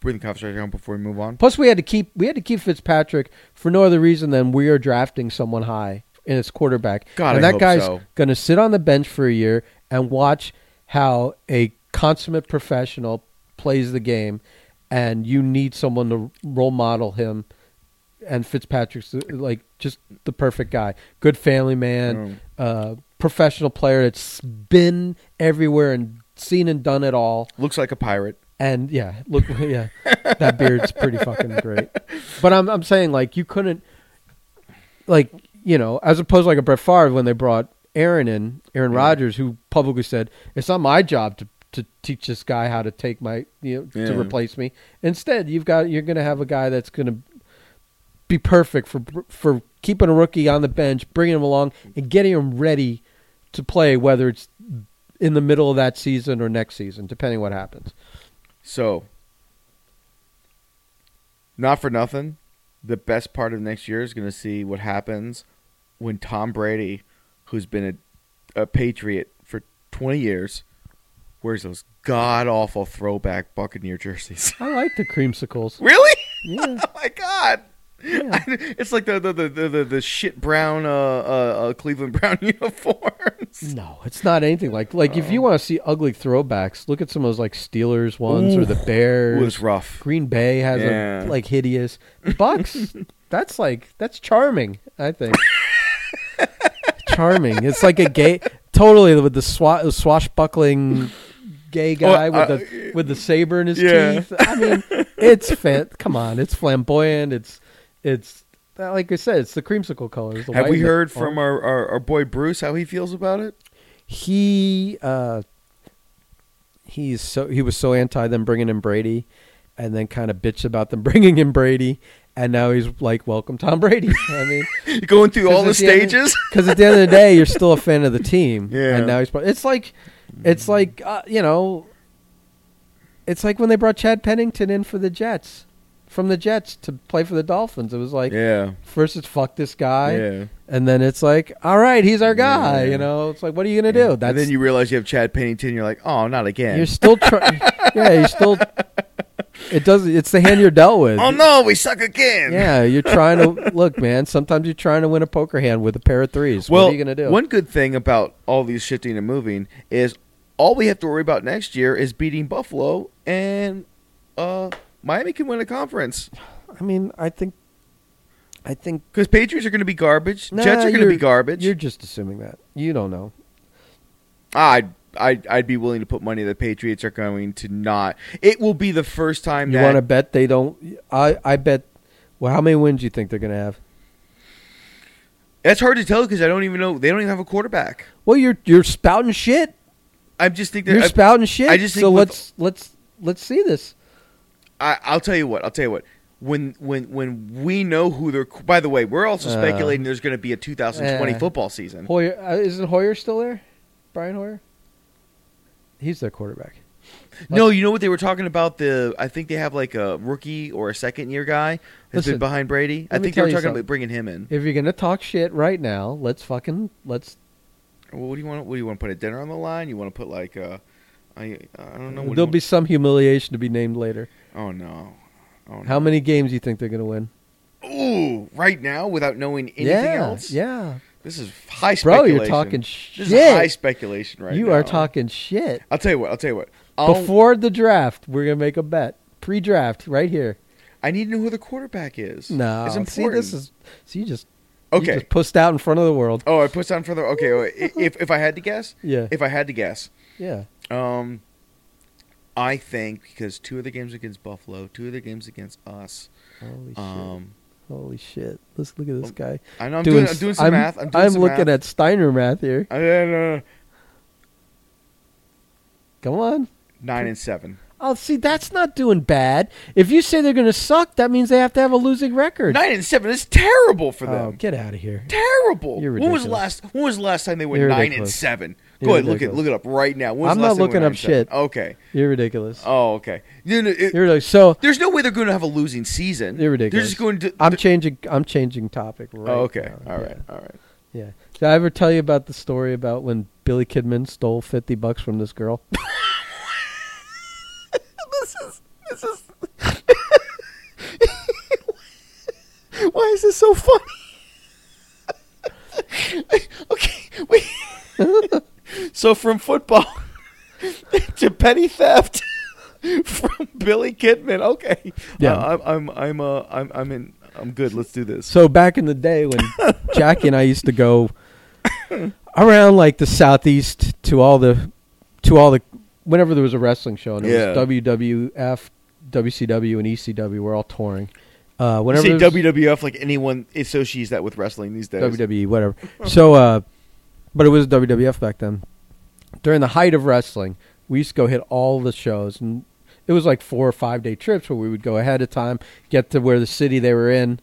bring the conversation on before we move on. Plus, we had to keep we had to keep Fitzpatrick for no other reason than we are drafting someone high in his quarterback. God, and I that guy's so. going to sit on the bench for a year and watch how a consummate professional plays the game, and you need someone to role model him. And Fitzpatrick's like just the perfect guy, good family man, uh, professional player that's been everywhere and seen and done it all. Looks like a pirate. And yeah, look, yeah, that beard's pretty fucking great. But I'm I'm saying like you couldn't, like you know, as opposed to like a Brett Favre when they brought Aaron in, Aaron Yeah. Rodgers, who publicly said it's not my job to to teach this guy how to take my you know Yeah. to replace me. Instead, you've got you're going to have a guy that's going to be perfect for for keeping a rookie on the bench, bringing him along, and getting him ready to play, whether it's in the middle of that season or next season, depending what happens. So, not for nothing, the best part of next year is going to see what happens when Tom Brady, who's been a, a Patriot for 20 years, wears those god awful throwback Buccaneer jerseys. I like the creamsicles. really? Yeah. Oh my god! Yeah. it's like the the, the, the, the, the shit brown uh, uh, uh, Cleveland Brown uniforms. No, it's not anything like like if you want to see ugly throwbacks, look at some of those like Steelers ones or the Bears. It was rough. Green Bay has Yeah. a like hideous Bucs. that's like that's charming. I think charming. It's like a gay, totally with the swa- swashbuckling gay guy Oh, uh, with the with the saber in his Yeah. teeth. I mean, it's fan. Come on, it's flamboyant. It's it's like I said, it's the creamsicle colors. the Have we heard from our, our, our boy Bruce how he feels about it? he uh he's so he was so anti them bringing in Brady, and then kind of bitched about them bringing in Brady, and now he's like, "Welcome Tom Brady." I mean, Going through all the the stages. because at the end of the day, you're still a fan of the team. Yeah. And now he's. It's like, it's like uh, you know, it's like when they brought Chad Pennington in for the Jets, from the Jets to play for the Dolphins. It was like yeah. first it's fuck this guy, Yeah. and then it's like, all right, he's our guy. Yeah. You know, it's like, what are you gonna do? and then you realize you have Chad Pennington. You're like, oh, not again. you're still trying. yeah, you're still. It does. It's the hand you're dealt with. oh no, we suck again. Yeah, you're trying to look, man. Sometimes you're trying to win a poker hand with a pair of threes. Well, what are you gonna do? one good thing about all these shifting and moving is all we have to worry about next year is beating Buffalo and uh, Miami can win a conference I mean, I think, I think because Patriots are going to be garbage. Nah, Jets are going to be garbage. You're just assuming that. You don't know. I'd, I'd I'd be willing to put money the Patriots are going to not. It will be the first time You that want to bet they don't? I I bet. Well, how many wins do you think they're going to have? That's hard to tell because I don't even know. They don't even have a quarterback. Well, you're you're spouting shit. I just think that You're I, spouting shit. I just so with- let's let's let's see this. I, I'll tell you what. I'll tell you what. When when when we know who they're. By the way, we're also Uh, speculating there's going to be a 2020 eh. football season. Hoyer uh, isn't Hoyer still there? Brian Hoyer. He's their quarterback. No, you know what they were talking about? The I think they have like a rookie or a second year guy that's Listen, been behind Brady. I think they were talking something. about bringing him in. If you're gonna talk shit right now, let's fucking let's. Well, what do you want? What do you want to put a dinner on the line? You want to put like uh, I I don't know. What There'll be some humiliation to be named later. Oh no. Oh, no. How many games do you think they're gonna win? Ooh, right now without knowing anything yeah, else. yeah, This is high speculation. bro, speculation. you're talking This shit. is high speculation right you now. are talking shit. I'll tell you what. I'll tell you what. I'll, Before the draft, we're gonna make a bet. Pre-draft, right here. I need to know who the quarterback is. No, it's see, important. this is see, you just you okay. just pussed out in front of the world. Oh, I pushed out down further. Okay, wait, i- if if I had to guess, Yeah, if I had to guess, yeah. um, I think because two of the games against Buffalo, two of the games against us. Holy shit! Um, Holy shit! Let's look at this guy. I know I'm doing, I'm doing some I'm, math. I'm doing some looking math. at Steiner math here. I. Come on. nine and seven. Oh, see, that's not doing bad. If you say they're going to suck, that means they have to have a losing record. Nine and seven is terrible for oh, them. get out of here. Terrible. You're when was the last? When was the last time they went You're nine and seven? Go ahead, look it look it up right now. When was I'm not last time they looking up 9 and seven? shit. Okay. You're ridiculous. Oh, okay. You know, it- You're ridiculous. So there's no way they're going to have a losing season. you're ridiculous. They're just going to. I'm changing. I'm changing topic. Right oh, okay. now. All Yeah. right. All right. Yeah. Did I ever tell you about the story about when Billy Kidman stole fifty bucks from this girl? this is this is. Why is this so funny? okay, wait. So from football to petty theft from Billy Kidman. Okay, Yeah. Uh, I'm I'm I'm uh, I'm I'm in. I'm good. Let's do this. So back in the day when Jackie and I used to go around like the southeast to all the to all the whenever there was a wrestling show and it Yeah. was WWF, WCW, and ECW. We're all touring. Uh, You whenever say WWF like anyone associates that with wrestling these days. WWE, whatever. So, uh, but it was WWF back then. During the height of wrestling, we used to go hit all the shows, and it was like four or five day trips where we would go ahead of time, get to where the city they were in,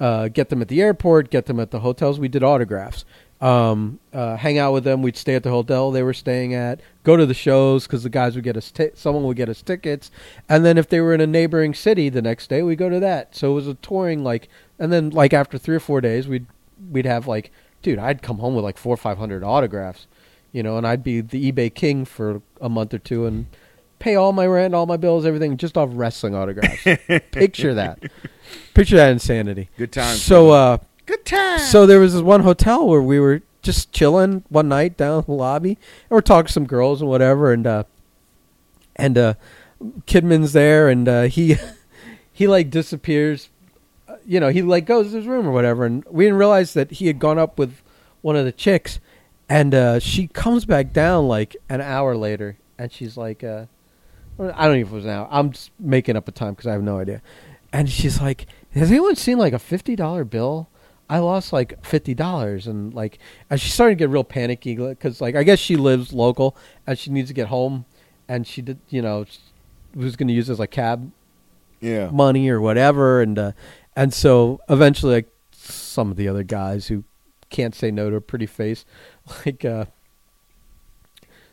uh, get them at the airport, get them at the hotels. We did autographs, um, uh, hang out with them. We'd stay at the hotel they were staying at, go to the shows because the guys would get us, ti- someone would get us tickets, and then if they were in a neighboring city the next day, we go to that. So it was a touring like, and then like after three or four days, we'd we'd have like, dude, I'd come home with like four or five hundred autographs, you know, and I'd be the eBay king for a month or two and pay all my rent, all my bills, everything just off wrestling autographs. Picture that. Picture that insanity. Good times, So, uh, Good time. so there was this one hotel where we were just chilling one night down in the lobby, and we're talking to some girls and whatever, and uh, and uh, Kidman's there, and uh, he he like disappears. You know, he like goes to his room or whatever, and we didn't realize that he had gone up with one of the chicks, and uh, she comes back down like an hour later, and she's like, uh, I don't even know if it was an hour. I'm just making up a time because I have no idea. And she's like, "Has anyone seen like a fifty dollar bill? I lost like fifty dollars." And like, and she's starting to get real panicky because like I guess she lives local and she needs to get home, and she did, you know, was going to use as like cab Yeah. money or whatever, and uh, and so eventually, like some of the other guys who can't say no to a pretty face, like uh,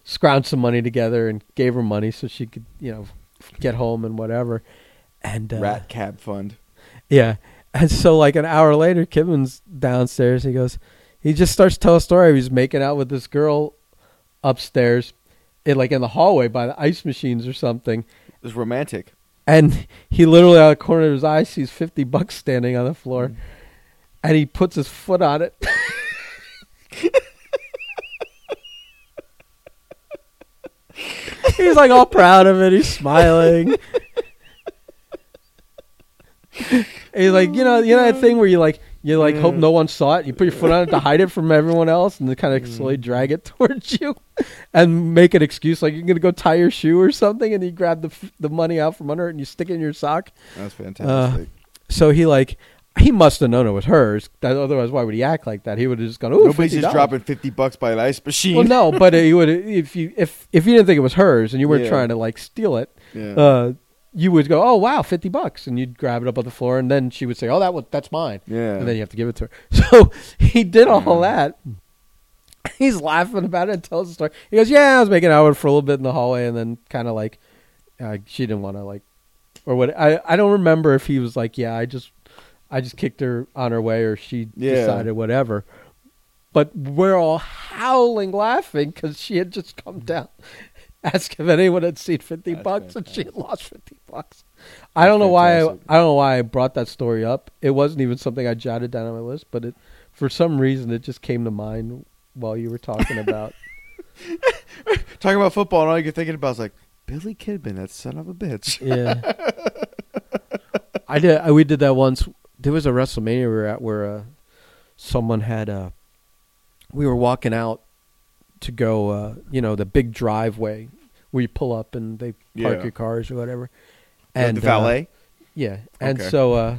scrounged some money together and gave her money so she could, you know, get home and whatever, and uh, Rat cab fund. yeah. And so like an hour later, Kidman's downstairs. He goes, he just starts to tell a story. He's making out with this girl upstairs, in like in the hallway by the ice machines or something. It was romantic. And he literally out of the corner of his eye sees fifty bucks standing on the floor, mm. and he puts his foot on it. He's like all proud of it. He's smiling. He's like, you know, you know that thing where you like, you like hope mm. no one saw it. You put your foot on it to hide it from everyone else, and then kind of mm. slowly drag it towards you, and make an excuse like you're gonna go tie your shoe or something, and you grab the f- the money out from under it and you stick it in your sock. That's uh, fantastic. So he like, he must have known it was hers. That, otherwise, why would he act like that? He would have just gone, "Oh, Nobody's just $50." dropping fifty bucks by an ice machine. Well, no, but he would if you if if you didn't think it was hers and you weren't Yeah. trying to like steal it, Yeah. uh, you would go, "Oh wow, fifty bucks," and you'd grab it up on the floor, and then she would say, "Oh, that was that's mine," yeah. and then you have to give it to her. So he did all that. He's laughing about it and tells the story. He goes, "Yeah, I was making out with her for a little bit in the hallway, and then kind of like uh, she didn't want to like, or what? I I don't remember if he was like, yeah, I just I just kicked her on her way, or she Yeah. decided whatever." But we're all howling laughing because she had just come down, ask if anyone had seen fifty That's bucks, and she lost fifty bucks. I don't know why I. I don't know why I brought that story up. It wasn't even something I jotted down on my list, but it for some reason it just came to mind while you were talking about. Talking about football, and all you're thinking about is like Billy Kidman, that son of a bitch. yeah, I did. I, we did that once. There was a WrestleMania we were at where uh, someone had. Uh, we were walking out to go. Uh, you know, the big driveway where you pull up and they park Yeah. your cars or whatever. And the uh, valet. Yeah, and Okay. so uh,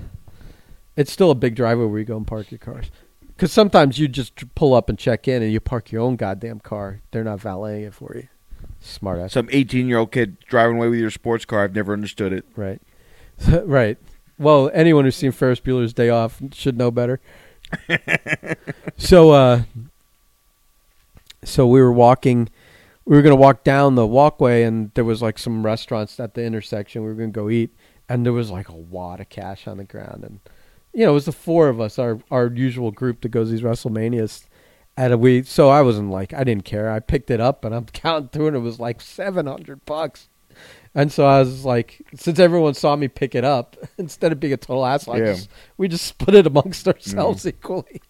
it's still a big driveway where you go and park your cars. Because sometimes you just pull up and check in, and you park your own goddamn car. They're not valeting it for you. Smart ass, Some 18 year old kid driving away with your sports car. I've never understood it. right? right. Well, anyone who's seen Ferris Bueller's Day Off should know better. so, uh, so we were walking. We were gonna walk down the walkway, and there was like some restaurants at the intersection. We were gonna go eat, and there was like a wad of cash on the ground, and you know, it was the four of us, our our usual group that goes to these WrestleManias. And we, so I wasn't like, I didn't care. I picked it up and I'm counting through, and it was like seven hundred bucks. And so I was like, since everyone saw me pick it up, instead of being a total asshole, Yeah. just, we just split it amongst mm-hmm. ourselves equally.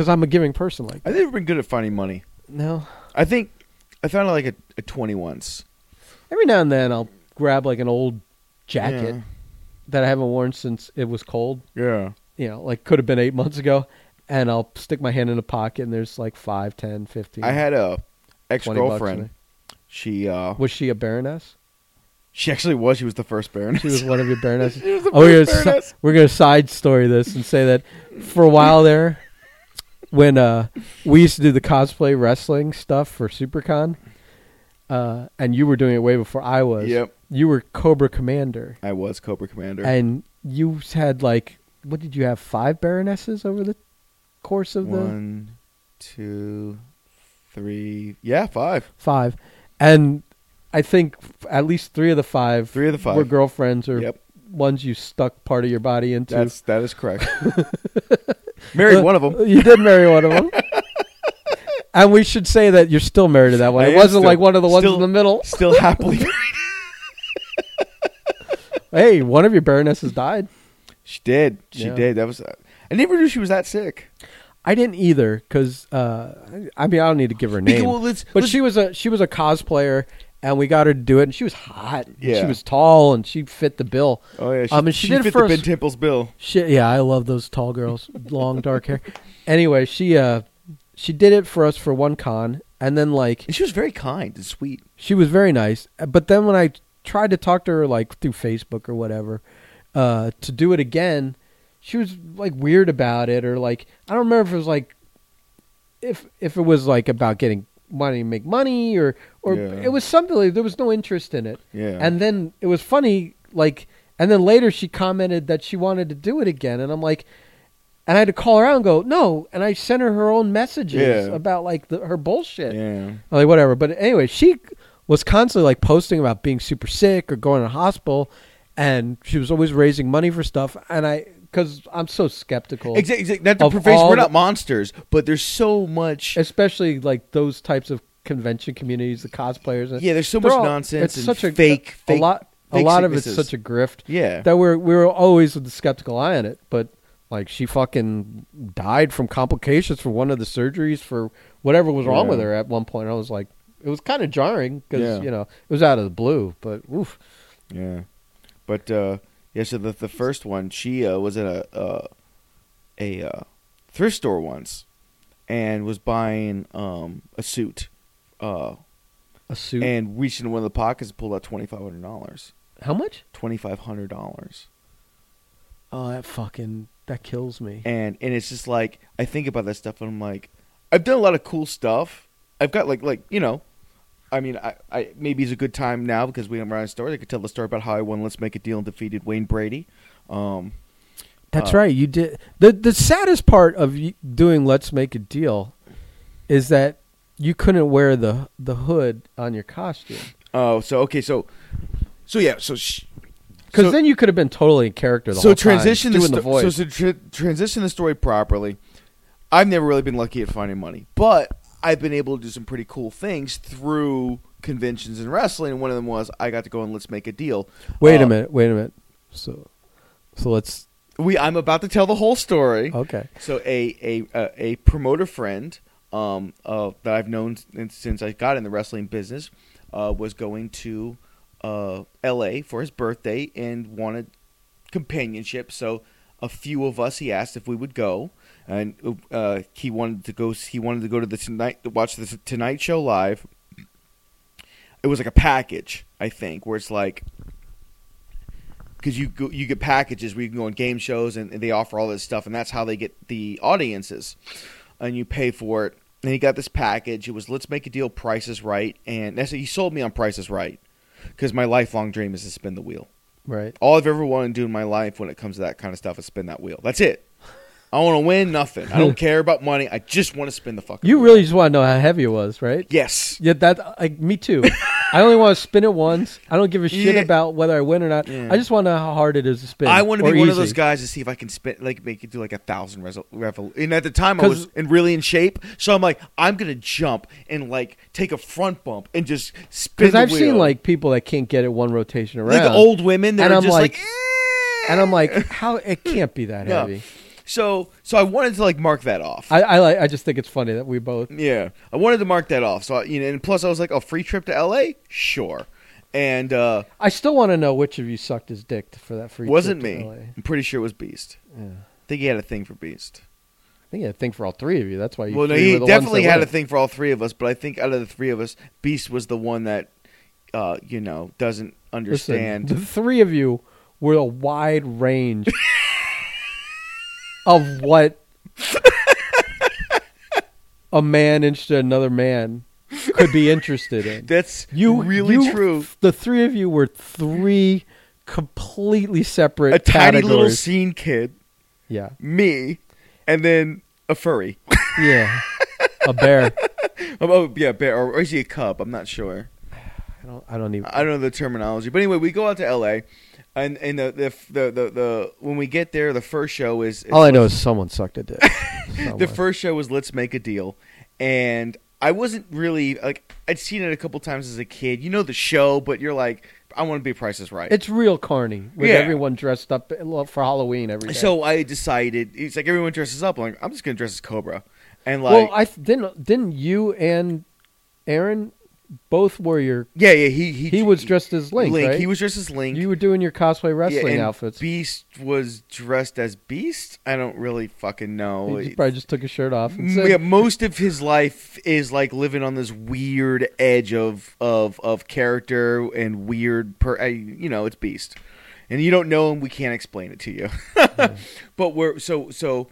Because I'm a giving person like that. I've never been good at finding money. No, I think I found like a, a 20 once. every now and then I'll grab like an old jacket Yeah. that I haven't worn since it was cold. Yeah. You know, like could have been eight months ago, and I'll stick my hand in a pocket and there's like five, ten, fifteen. I had a ex 20 bucks in girlfriend. She uh Was she a baroness? she actually was. She was the first baroness. She was one of your baronesses. She was the Oh, we're gonna, first si- baroness. we're gonna side story this and say that for a while there, when uh, we used to do the cosplay wrestling stuff for SuperCon, uh, and you were doing it way before I was. Yep. You were Cobra Commander, I was Cobra Commander. and you had like what did you have? Five baronesses over the course of the One, two, three. Yeah, five. five, and I think f- at least three of the five, Three of the five. were girlfriends or Yep. ones you stuck part of your body into. That's that is correct. Married Uh, one of them. You did marry one of them. and we should say that you're still married to that one. I It am wasn't still- like one of the ones still- in the middle. Still happily. Married. Hey, one of your baronesses died. she did. She Yeah. did. That was. I never knew she was that sick. I didn't either because uh, I mean I don't need to give her a name, well, let's- but let's- she was a she was a cosplayer, and we got her to do it, and she was hot. Yeah. she was tall, and she fit the bill. Oh yeah. She, Um, and she she did fit for the Ben Temple's bill. Shit, yeah, I love those tall girls, long dark hair. Anyway, she uh she did it for us for one con, and then like And she was very kind and sweet. She was very nice, but then when I tried to talk to her like through Facebook or whatever uh, to do it again, she was like weird about it, or like I don't remember if it was like if if it was like about getting wanting to make money or or Yeah. it was something like there was no interest in it. Yeah. And then it was funny, like, and then later she commented that she wanted to do it again, and I'm like, and I had to call her out and go no, and I sent her her own messages Yeah. about like the, her bullshit. yeah. I'm like whatever. But anyway, she was constantly like posting about being super sick or going to the hospital, and she was always raising money for stuff. And I, because I'm so skeptical, Exactly. Not to preface, we're the- not monsters, but there's so much. especially like those types of convention communities, the cosplayers. and- Yeah, there's so much all- nonsense It's and such a fake, a fake. lot. A lot of it's such a grift Yeah. that we're we're always with the skeptical eye on it. But like she fucking died from complications from one of the surgeries for whatever was wrong Yeah. with her at one point. I was like, it was kind of jarring because Yeah. you know it was out of the blue. But oof, Yeah, but uh, yeah. So the the first one, she uh, was at a uh, a uh, thrift store once, and was buying um, a suit, uh, a suit. and reached into one of the pockets and pulled out twenty five hundred dollars. How much? Twenty five hundred dollars, Oh, that fucking that kills me. and and it's just like I think about that stuff, and I'm like, I've done a lot of cool stuff. I've got like like you know. I mean, I, I maybe it's a good time now because we haven't run a story. I could tell the story about how I won Let's Make a Deal and defeated Wayne Brady. Um, That's uh, right. You did the the saddest part of doing Let's Make a Deal is that you couldn't wear the the hood on your costume Oh, so okay, so so yeah, so sh- because so, then you could have been totally in character. The so whole transition time, the, doing the voice. so to tra- transition the story properly. I've never really been lucky at finding money, but I've been able to do some pretty cool things through conventions and wrestling. And one of them was I got to go and let's make a deal. wait Uh, a minute. Wait a minute. So so let's We I'm about to tell the whole story. okay. So a a a, a promoter friend um uh, that I've known since- since I got in the wrestling business uh, was going to uh, L.A. for his birthday and wanted companionship. So a few of us he asked if we would go, and uh, he wanted to go. He wanted to go to the tonight to watch the Tonight Show live. It was like a package, I think, where it's like because you go, you get packages where you can go on game shows and, and they offer all this stuff, and that's how they get the audiences, and you pay for it. And he got this package. It was let's make a deal, Price is Right, and that's he sold me on Price is Right because my lifelong dream is to spin the wheel. Right. All I've ever wanted to do in my life when it comes to that kind of stuff is spin that wheel. That's it. I want to win nothing. I don't care about money. I just want to spin the fucking. You wheel. really just want to know how heavy it was, right? Yes. Yeah, that like me too. I only want to spin it once. I don't give a shit Yeah. about whether I win or not. Yeah. I just want to know how hard it is to spin. I want to be one of those guys to see if I can spin, like, make it do like a thousand resol- revol. And at the time, I was in really in shape, so I'm like, I'm gonna jump and like take a front bump and just spin. Because I've seen like people that can't get it one rotation around. like old women that And are I'm just like, like- "Eh." and I'm like, how it can't be that Yeah. heavy. So so I wanted to like mark that off. I, I like. I just think it's funny that we both. yeah, I wanted to mark that off. So I, you know, and plus I was like, oh, free trip to L.A. Sure, and uh I still want to know which of you sucked his dick for that free. wasn't trip to me. LA. I'm pretty sure it was Beast. Yeah. I think he had a thing for Beast. I think he had a thing for all three of you. That's why you. Well, no, he definitely had a thing for all three of us, but I think out of the three of us, Beast was the one that, uh, you know, doesn't Listen, understand. the three of you were a wide range of what a man interested in another man could be interested in. That's You really you- true. The three of you were three completely separate A tiny little scene kid, yeah, me, and then a furry. yeah, a bear. oh, oh, yeah, bear, or, or is he a cub? I'm not sure. I don't. I don't even. I don't know the terminology, but anyway, we go out to L.A. And and the the the the, the when we get there, the first show is, is All I know is someone sucked a dick. the first show was Let's Make a Deal, and I wasn't really like I'd seen it a couple times as a kid. You know the show, but you're like, I want to be Prices Right. It's real carny with Yeah. everyone dressed up eh, for Halloween every day. so I decided it's like everyone dresses up. I'm like I'm just gonna dress as Cobra, and like well, I th- didn't. Didn't you and Aaron both wore your? yeah yeah he he He was dressed as Link, right? He was dressed as Link. You were doing your cosplay Yeah, wrestling and outfits. Beast was dressed as Beast. I don't really fucking know. he just probably just took his shirt off. And said, yeah, most of his life is like living on this weird edge of of of character and weird per. You know, it's Beast, and you don't know him. We can't explain it to you. but we're so so.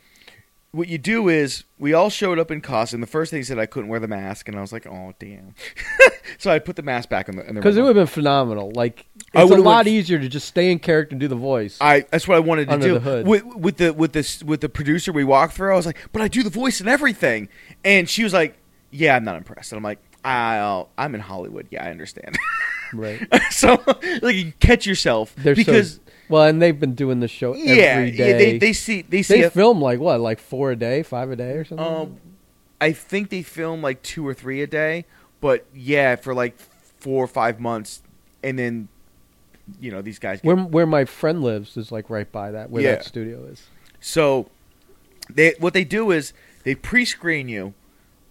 What you do is we all showed up in costume. The first thing he said I couldn't wear the mask, and I was like, oh damn. so I put the mask back on the. Because it would have been phenomenal. Like it's a lot went- easier to just stay in character and do the voice. I that's what I wanted to Under do the hood. with with the with this with the producer we walked through. I was like, but I do the voice and everything, and she was like, yeah, I'm not impressed. And I'm like, I'll, I'm in Hollywood. Yeah, I understand. right. so like you catch yourself They're because so, well, and they've been doing the show yeah, every yeah, day. they they see they see They a- film like what, like four a day, five a day, or something. Um, I think they film like two or three a day, but yeah, for like four or five months, and then you know these guys. Get, where where my friend lives is like right by that, where Yeah. that studio is. so they what they do is they pre-screen you.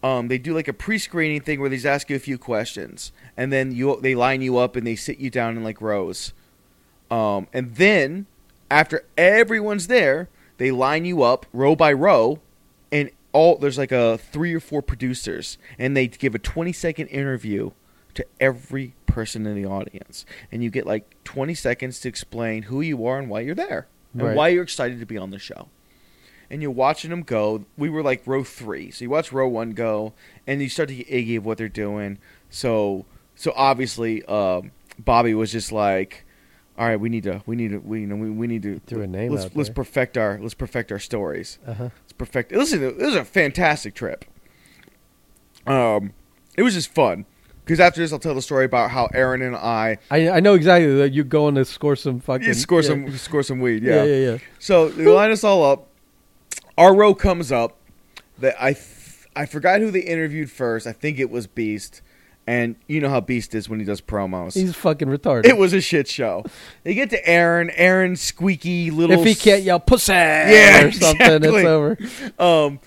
Um, they do like a pre-screening thing where they ask you a few questions, and then you they line you up and they sit you down in like rows. Um, and then after everyone's there, they line you up row by row, and all there's like a three or four producers, and they give a 20 second interview to every person in the audience, and you get like 20 seconds to explain who you are and why you're there, and Right. why you're excited to be on the show. And you're watching them go. We were like row three, so you watch row one go, and you start to get iggy of what they're doing. So, so obviously, um, Bobby was just like, "All right, we need to, we need to, we, you know, we, we need to Threw a name let's let's perfect our let's perfect our stories. Uh huh. Let's perfect. Listen, it was a fantastic trip. Um, it was just fun because after this, I'll tell the story about how Aaron and I I I know exactly that you're going to score some fucking score yeah. some score some weed. Yeah, yeah, yeah. So they line us all up. Our row comes up. That I th- I forgot who they interviewed first. I think it was Beast, and you know how Beast is when he does promos. He's fucking retarded. it was a shit show. They get to Aaron. Aaron squeaky little. if he can't yell pussy Yeah, or something, exactly. it's over. Um,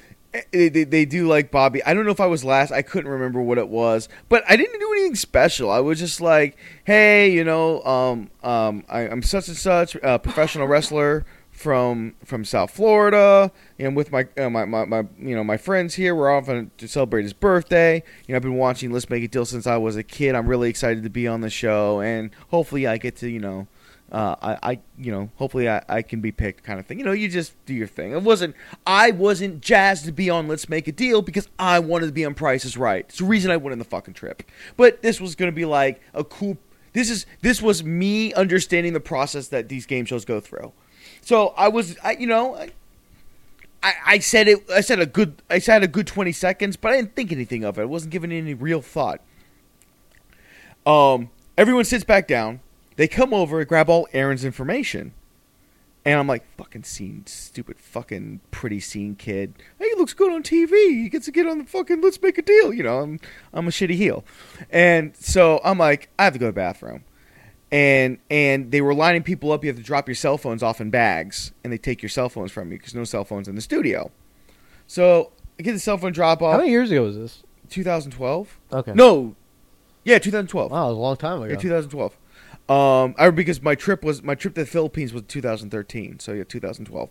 they, they, they do like Bobby. I don't know if I was last. I couldn't remember what it was, but I didn't do anything special. I was just like, hey, you know, um, um, I, I'm such and such, a professional wrestler from from South Florida, and with my, uh, my my my you know my friends here. We're off to celebrate his birthday. You know, I've been watching Let's Make a Deal since I was a kid. I'm really excited to be on the show, and hopefully I get to you know uh, I, I, you know, hopefully I, I can be picked, kind of thing. You know, you just do your thing. It wasn't, I wasn't jazzed to be on Let's Make a Deal because I wanted to be on Price is Right. It's the reason I went on the fucking trip. But this was to be like a cool. This is this was me understanding the process that these game shows go through. So I was, I, you know, I, I said it. I said a good. I said a good twenty seconds, but I didn't think anything of it. I wasn't giving any real thought. Um, everyone sits back down. They come over, and grab all Aaron's information, and I'm like, "Fucking scene, stupid, fucking pretty scene kid. Hey, he looks good on TV. He gets to get on the fucking. Let's make a deal. You know, I'm I'm a shitty heel, and so I'm like, I have to go to the bathroom." And and they were lining people up. You have to drop your cell phones off in bags, and they take your cell phones from you because no cell phones in the studio. So I get the cell phone drop off. How many years ago was this? 2012. Okay. No, yeah, 2012. Wow, it was a long time ago. Yeah, 2012. Um, I because my trip was my trip to the Philippines was 2013, so yeah, 2012,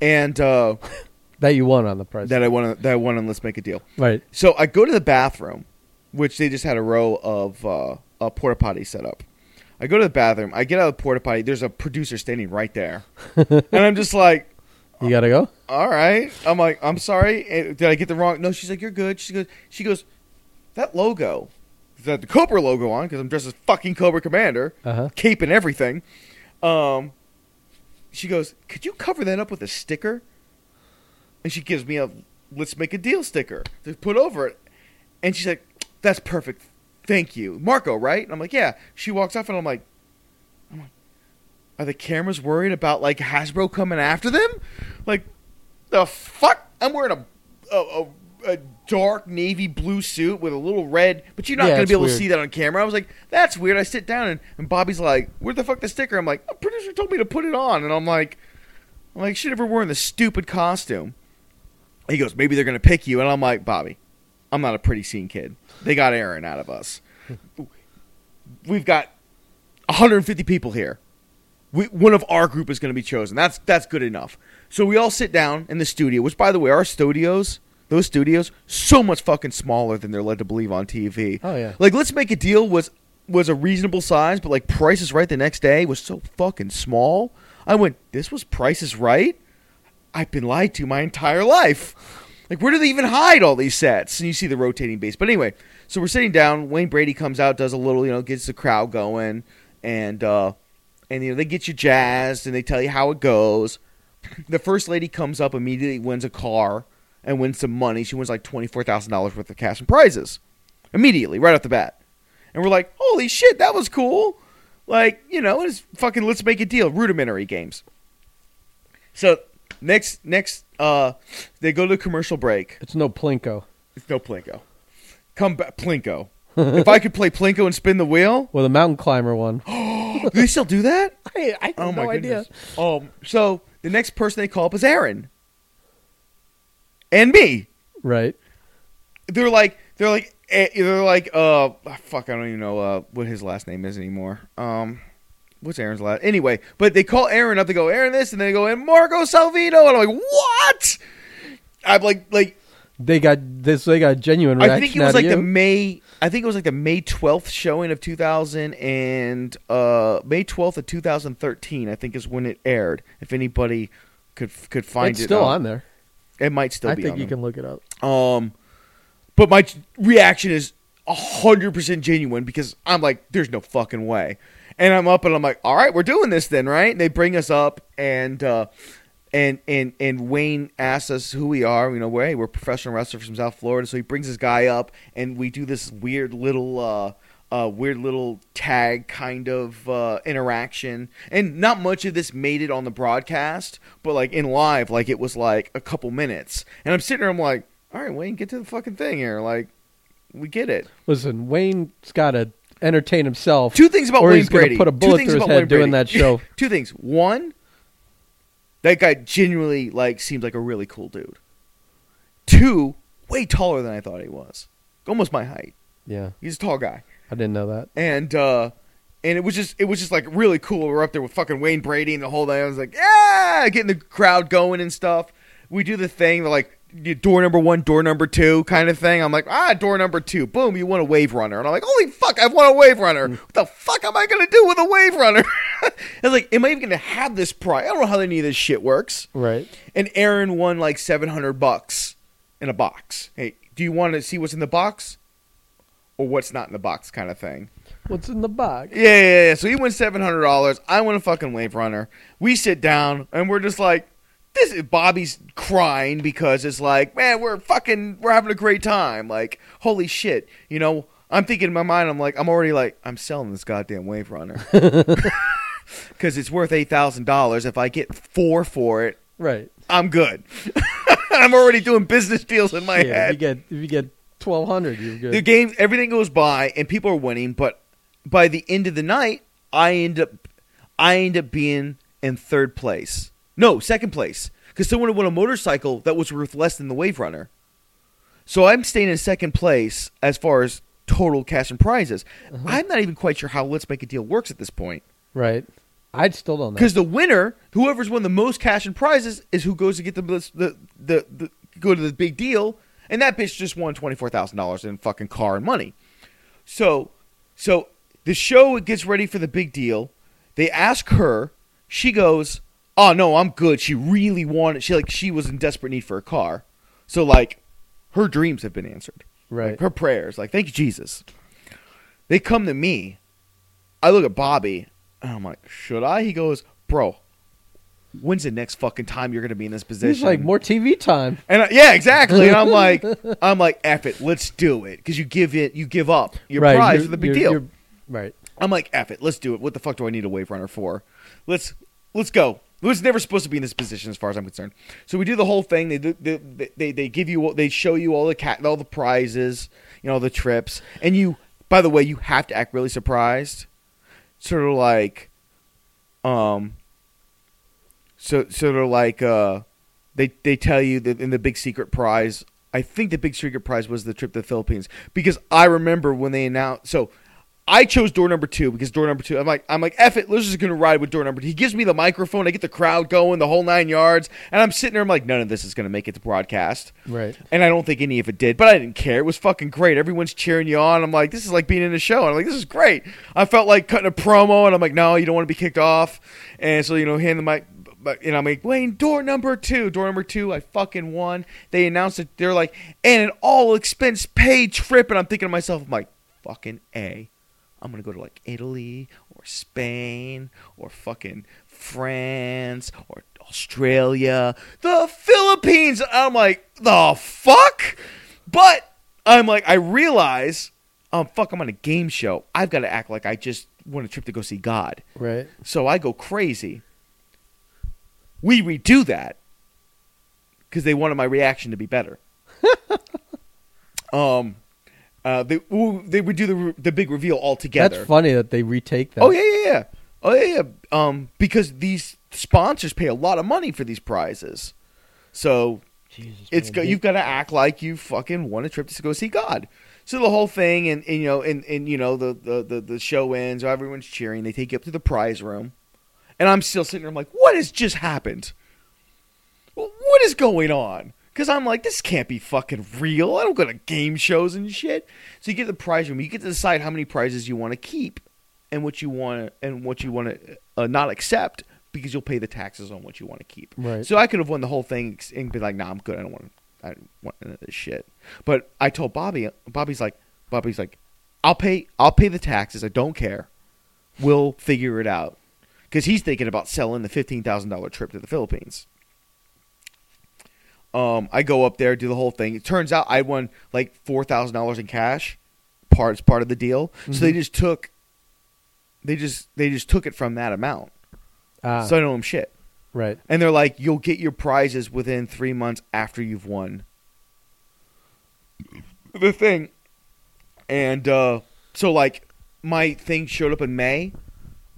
and uh, that you won on the price. that I want that I won on Let's Make a Deal. right. So I go to the bathroom, which they just had a row of uh, a porta potty set up. I go to the bathroom. I get out of the porta potty. There's a producer standing right there, and I'm just like, You gotta go. all right. I'm like, I'm sorry. Eh, Did I get the wrong? No, she's like, you're good. She goes, she goes, that logo, that the Cobra logo on because I'm dressed as fucking Cobra Commander, Uh huh. cape and everything. Um, she goes, could you cover that up with a sticker? And she gives me a let's make a deal sticker to put over it. And she's like, that's perfect. Thank you, Marco. Right? And I'm like, yeah. She walks off, and I'm like, I'm like, are the cameras worried about like Hasbro coming after them? Like, the fuck? I'm wearing a a, a, a dark navy blue suit with a little red, but you're not Yeah, gonna be able to see that on camera. I was like, that's weird. I sit down and, and Bobby's like, where the fuck the sticker? I'm like, a producer told me to put it on, and I'm like, I'm like, should ever worn the stupid costume. He goes, maybe they're gonna pick you, and I'm like, Bobby, I'm not a pretty scene kid. They got Aaron out of us. We've got 150 people here. We, one of our group is going to be chosen. That's that's good enough. So we all sit down in the studio. Which, by the way, our studios, those studios, so much fucking smaller than they're led to believe on TV. Oh yeah. Like, let's make a deal was was a reasonable size, but like Price is Right the next day was so fucking small. I went, this was Price is Right. I've been lied to my entire life. Like, where do they even hide all these sets? And you see the rotating base. But anyway, so we're sitting down. Wayne Brady comes out, does a little, you know, gets the crowd going, and uh, and you know they get you jazzed and they tell you how it goes. The first lady comes up immediately, wins a car and wins some money. She wins like twenty four thousand dollars worth of cash and prizes immediately, right off the bat. And we're like, holy shit, that was cool. Like, you know, it's fucking let's make a deal. Rudimentary games. So next next uh they go to commercial break. It's no Plinko. It's no Plinko. Come back Plinko. if I could play Plinko and spin the wheel, Well, the mountain climber one. do they still do that? I, I have Oh no idea. Um so the next person they call up is Aaron. And me. Right. They're like they're like eh, they're like uh fuck I don't even know uh what his last name is anymore. Um what's Aaron's last anyway, but they call Aaron up, they go, Aaron this and they go and Marco Salvino and I'm like, What? I'm like like They got this. They got genuine reaction I think it was like you. the May. I think it was like the May twelfth showing of two thousand and uh, May twelfth of two thousand thirteen. I think is when it aired. If anybody could could find it's it, still uh, on there. It might still I be. think you can look it up. Um, but my reaction is hundred percent genuine because I'm like, there's no fucking way. And I'm up and I'm like, all right, we're doing this then, right? And they bring us up and uh, and and and Wayne asks us who we are. You know, we're hey, we're professional wrestlers from South Florida. So he brings this guy up and we do this weird little. Uh, uh, weird little tag kind of uh, interaction, and not much of this made it on the broadcast, but like in live, like it was like a couple minutes, and I'm sitting there, I'm like, all right, Wayne, get to the fucking thing here. Like, we get it. Listen, Wayne's got to entertain himself. Two things about or Wayne he's Brady. put a Two bullet things through his about head Wayne doing Brady. that show. Two things. One, that guy genuinely like seems like a really cool dude. Two, way taller than I thought he was. Almost my height. yeah, He's a tall guy. I didn't know that. And uh and it was just it was just like really cool. We're up there with fucking Wayne Brady and the whole thing. I was like, yeah, getting the crowd going and stuff. We do the thing, the like door number one, door number two kind of thing. I'm like, ah, door number two. Boom, you won a wave runner. And I'm like, holy fuck, I've won a wave runner. What the fuck am I gonna do with a wave runner? I was like, am I even gonna have this prize? I don't know how any of this shit works. Right. And Aaron won like seven hundred bucks in a box. Hey, do you want to see what's in the box? Or what's not in the box kind of thing. What's in the box? Yeah, yeah, yeah. So he wins seven hundred dollars. I win a fucking wave runner. We sit down and we're just like, this. Is, Bobby's crying because it's like, man, we're fucking, we're having a great time. Like, holy shit, you know. I'm thinking in my mind, I'm like, I'm already like, I'm selling this goddamn wave runner because it's worth eight thousand dollars. If I get four for it, Right. I'm good. I'm already doing business deals in my Yeah, head. if you get if you get twelve hundred, you're good. the game everything goes by and people are winning but by the end of the night i end up i end up being in third place no second place. Because someone won a motorcycle that was worth less than the wave runner. So i'm staying in second place as far as total cash and prizes. Uh-huh. i'm not even quite sure how let's make a deal works at this point. Right. I still don't know. because the winner whoever's won the most cash and prizes is who goes to get the the the, the go to the big deal. And that bitch just won $24000 in fucking car and money. So so the show gets ready for the big deal. They ask her. She goes oh no i'm good. She really wanted she like she was in desperate need for a car. So like her dreams have been answered. Right. like, her prayers like thank you jesus. They come to me. I look at bobby and i'm like should i? He goes bro when's the next fucking time you're gonna be in this position He's like more TV time. and I, yeah exactly. And i'm like i'm like F it let's do it. Because you give it you give up. Your right. prize for the big deal. you're- right. i'm like F it let's do it. What the fuck do i need a wave runner for? Let's let's go was never supposed to be in this position as far as i'm concerned. So we do the whole thing. They they, they they give you they show you all the cat all the prizes you know the trips. And you by the way you have to act really surprised. Sort of like um so sort of like uh they they tell you that in the big secret prize. I think the big secret prize was the trip to the Philippines. Because I remember when they announced so I chose door number two because door number two I'm like I'm like F it let's just gonna ride with door number two he gives me the microphone I get the crowd going the whole nine yards and I'm sitting there I'm like none of this is gonna make it to broadcast Right. and I don't think any of it did, but I didn't care. It was fucking great. Everyone's cheering you on. I'm like, this is like being in a show. And I'm like, this is great. I felt like cutting a promo, and I'm like, no, you don't want to be kicked off. And so, you know, hand the mic, but and I'm like, Wayne, door number two, door number two. I fucking won. They announced it. They're like, and an all expense paid trip. And I'm thinking to myself, I'm like, fucking a. I'm gonna go to like Italy or Spain or fucking France or Australia, the Philippines. I'm like, the fuck? But I'm like, I realize, um, fuck, I'm on a game show. I've got to act like I just want a trip to go see God. Right. So I go crazy. We redo that because they wanted my reaction to be better. um, uh, they ooh, they would do the the big reveal all together. That's funny that they retake that. Oh yeah, yeah, yeah. Oh yeah, yeah. Um, because these sponsors pay a lot of money for these prizes, so Jesus, it's man. you've got to act like you fucking won a trip to go see God. So the whole thing, and, and you know, and, and you know, the, the, the, the show ends, everyone's cheering. They take you up to the prize room, and I'm still sitting there. I'm like, what has just happened? What is going on? Because I'm like, this can't be fucking real. I don't go to game shows and shit. So you get the prize room. You get to decide how many prizes you want to keep, and what you want to, and what you want to uh, not accept because you'll pay the taxes on what you want to keep. Right. So I could have won the whole thing and be like, "Nah, I'm good. I don't want. I don't want none of this shit." But I told Bobby. Bobby's like, Bobby's like, "I'll pay. I'll pay the taxes. I don't care. We'll figure it out." Because he's thinking about selling the fifteen thousand dollar trip to the Philippines. Um, I go up there, do the whole thing. It turns out I won like four thousand dollars in cash, part part of the deal. So they just took, they just they just took it from that amount. Ah, So I don't owe them shit. right. And they're like, you'll get your prizes within three months after you've won the thing. And uh, so, like, my thing showed up in May.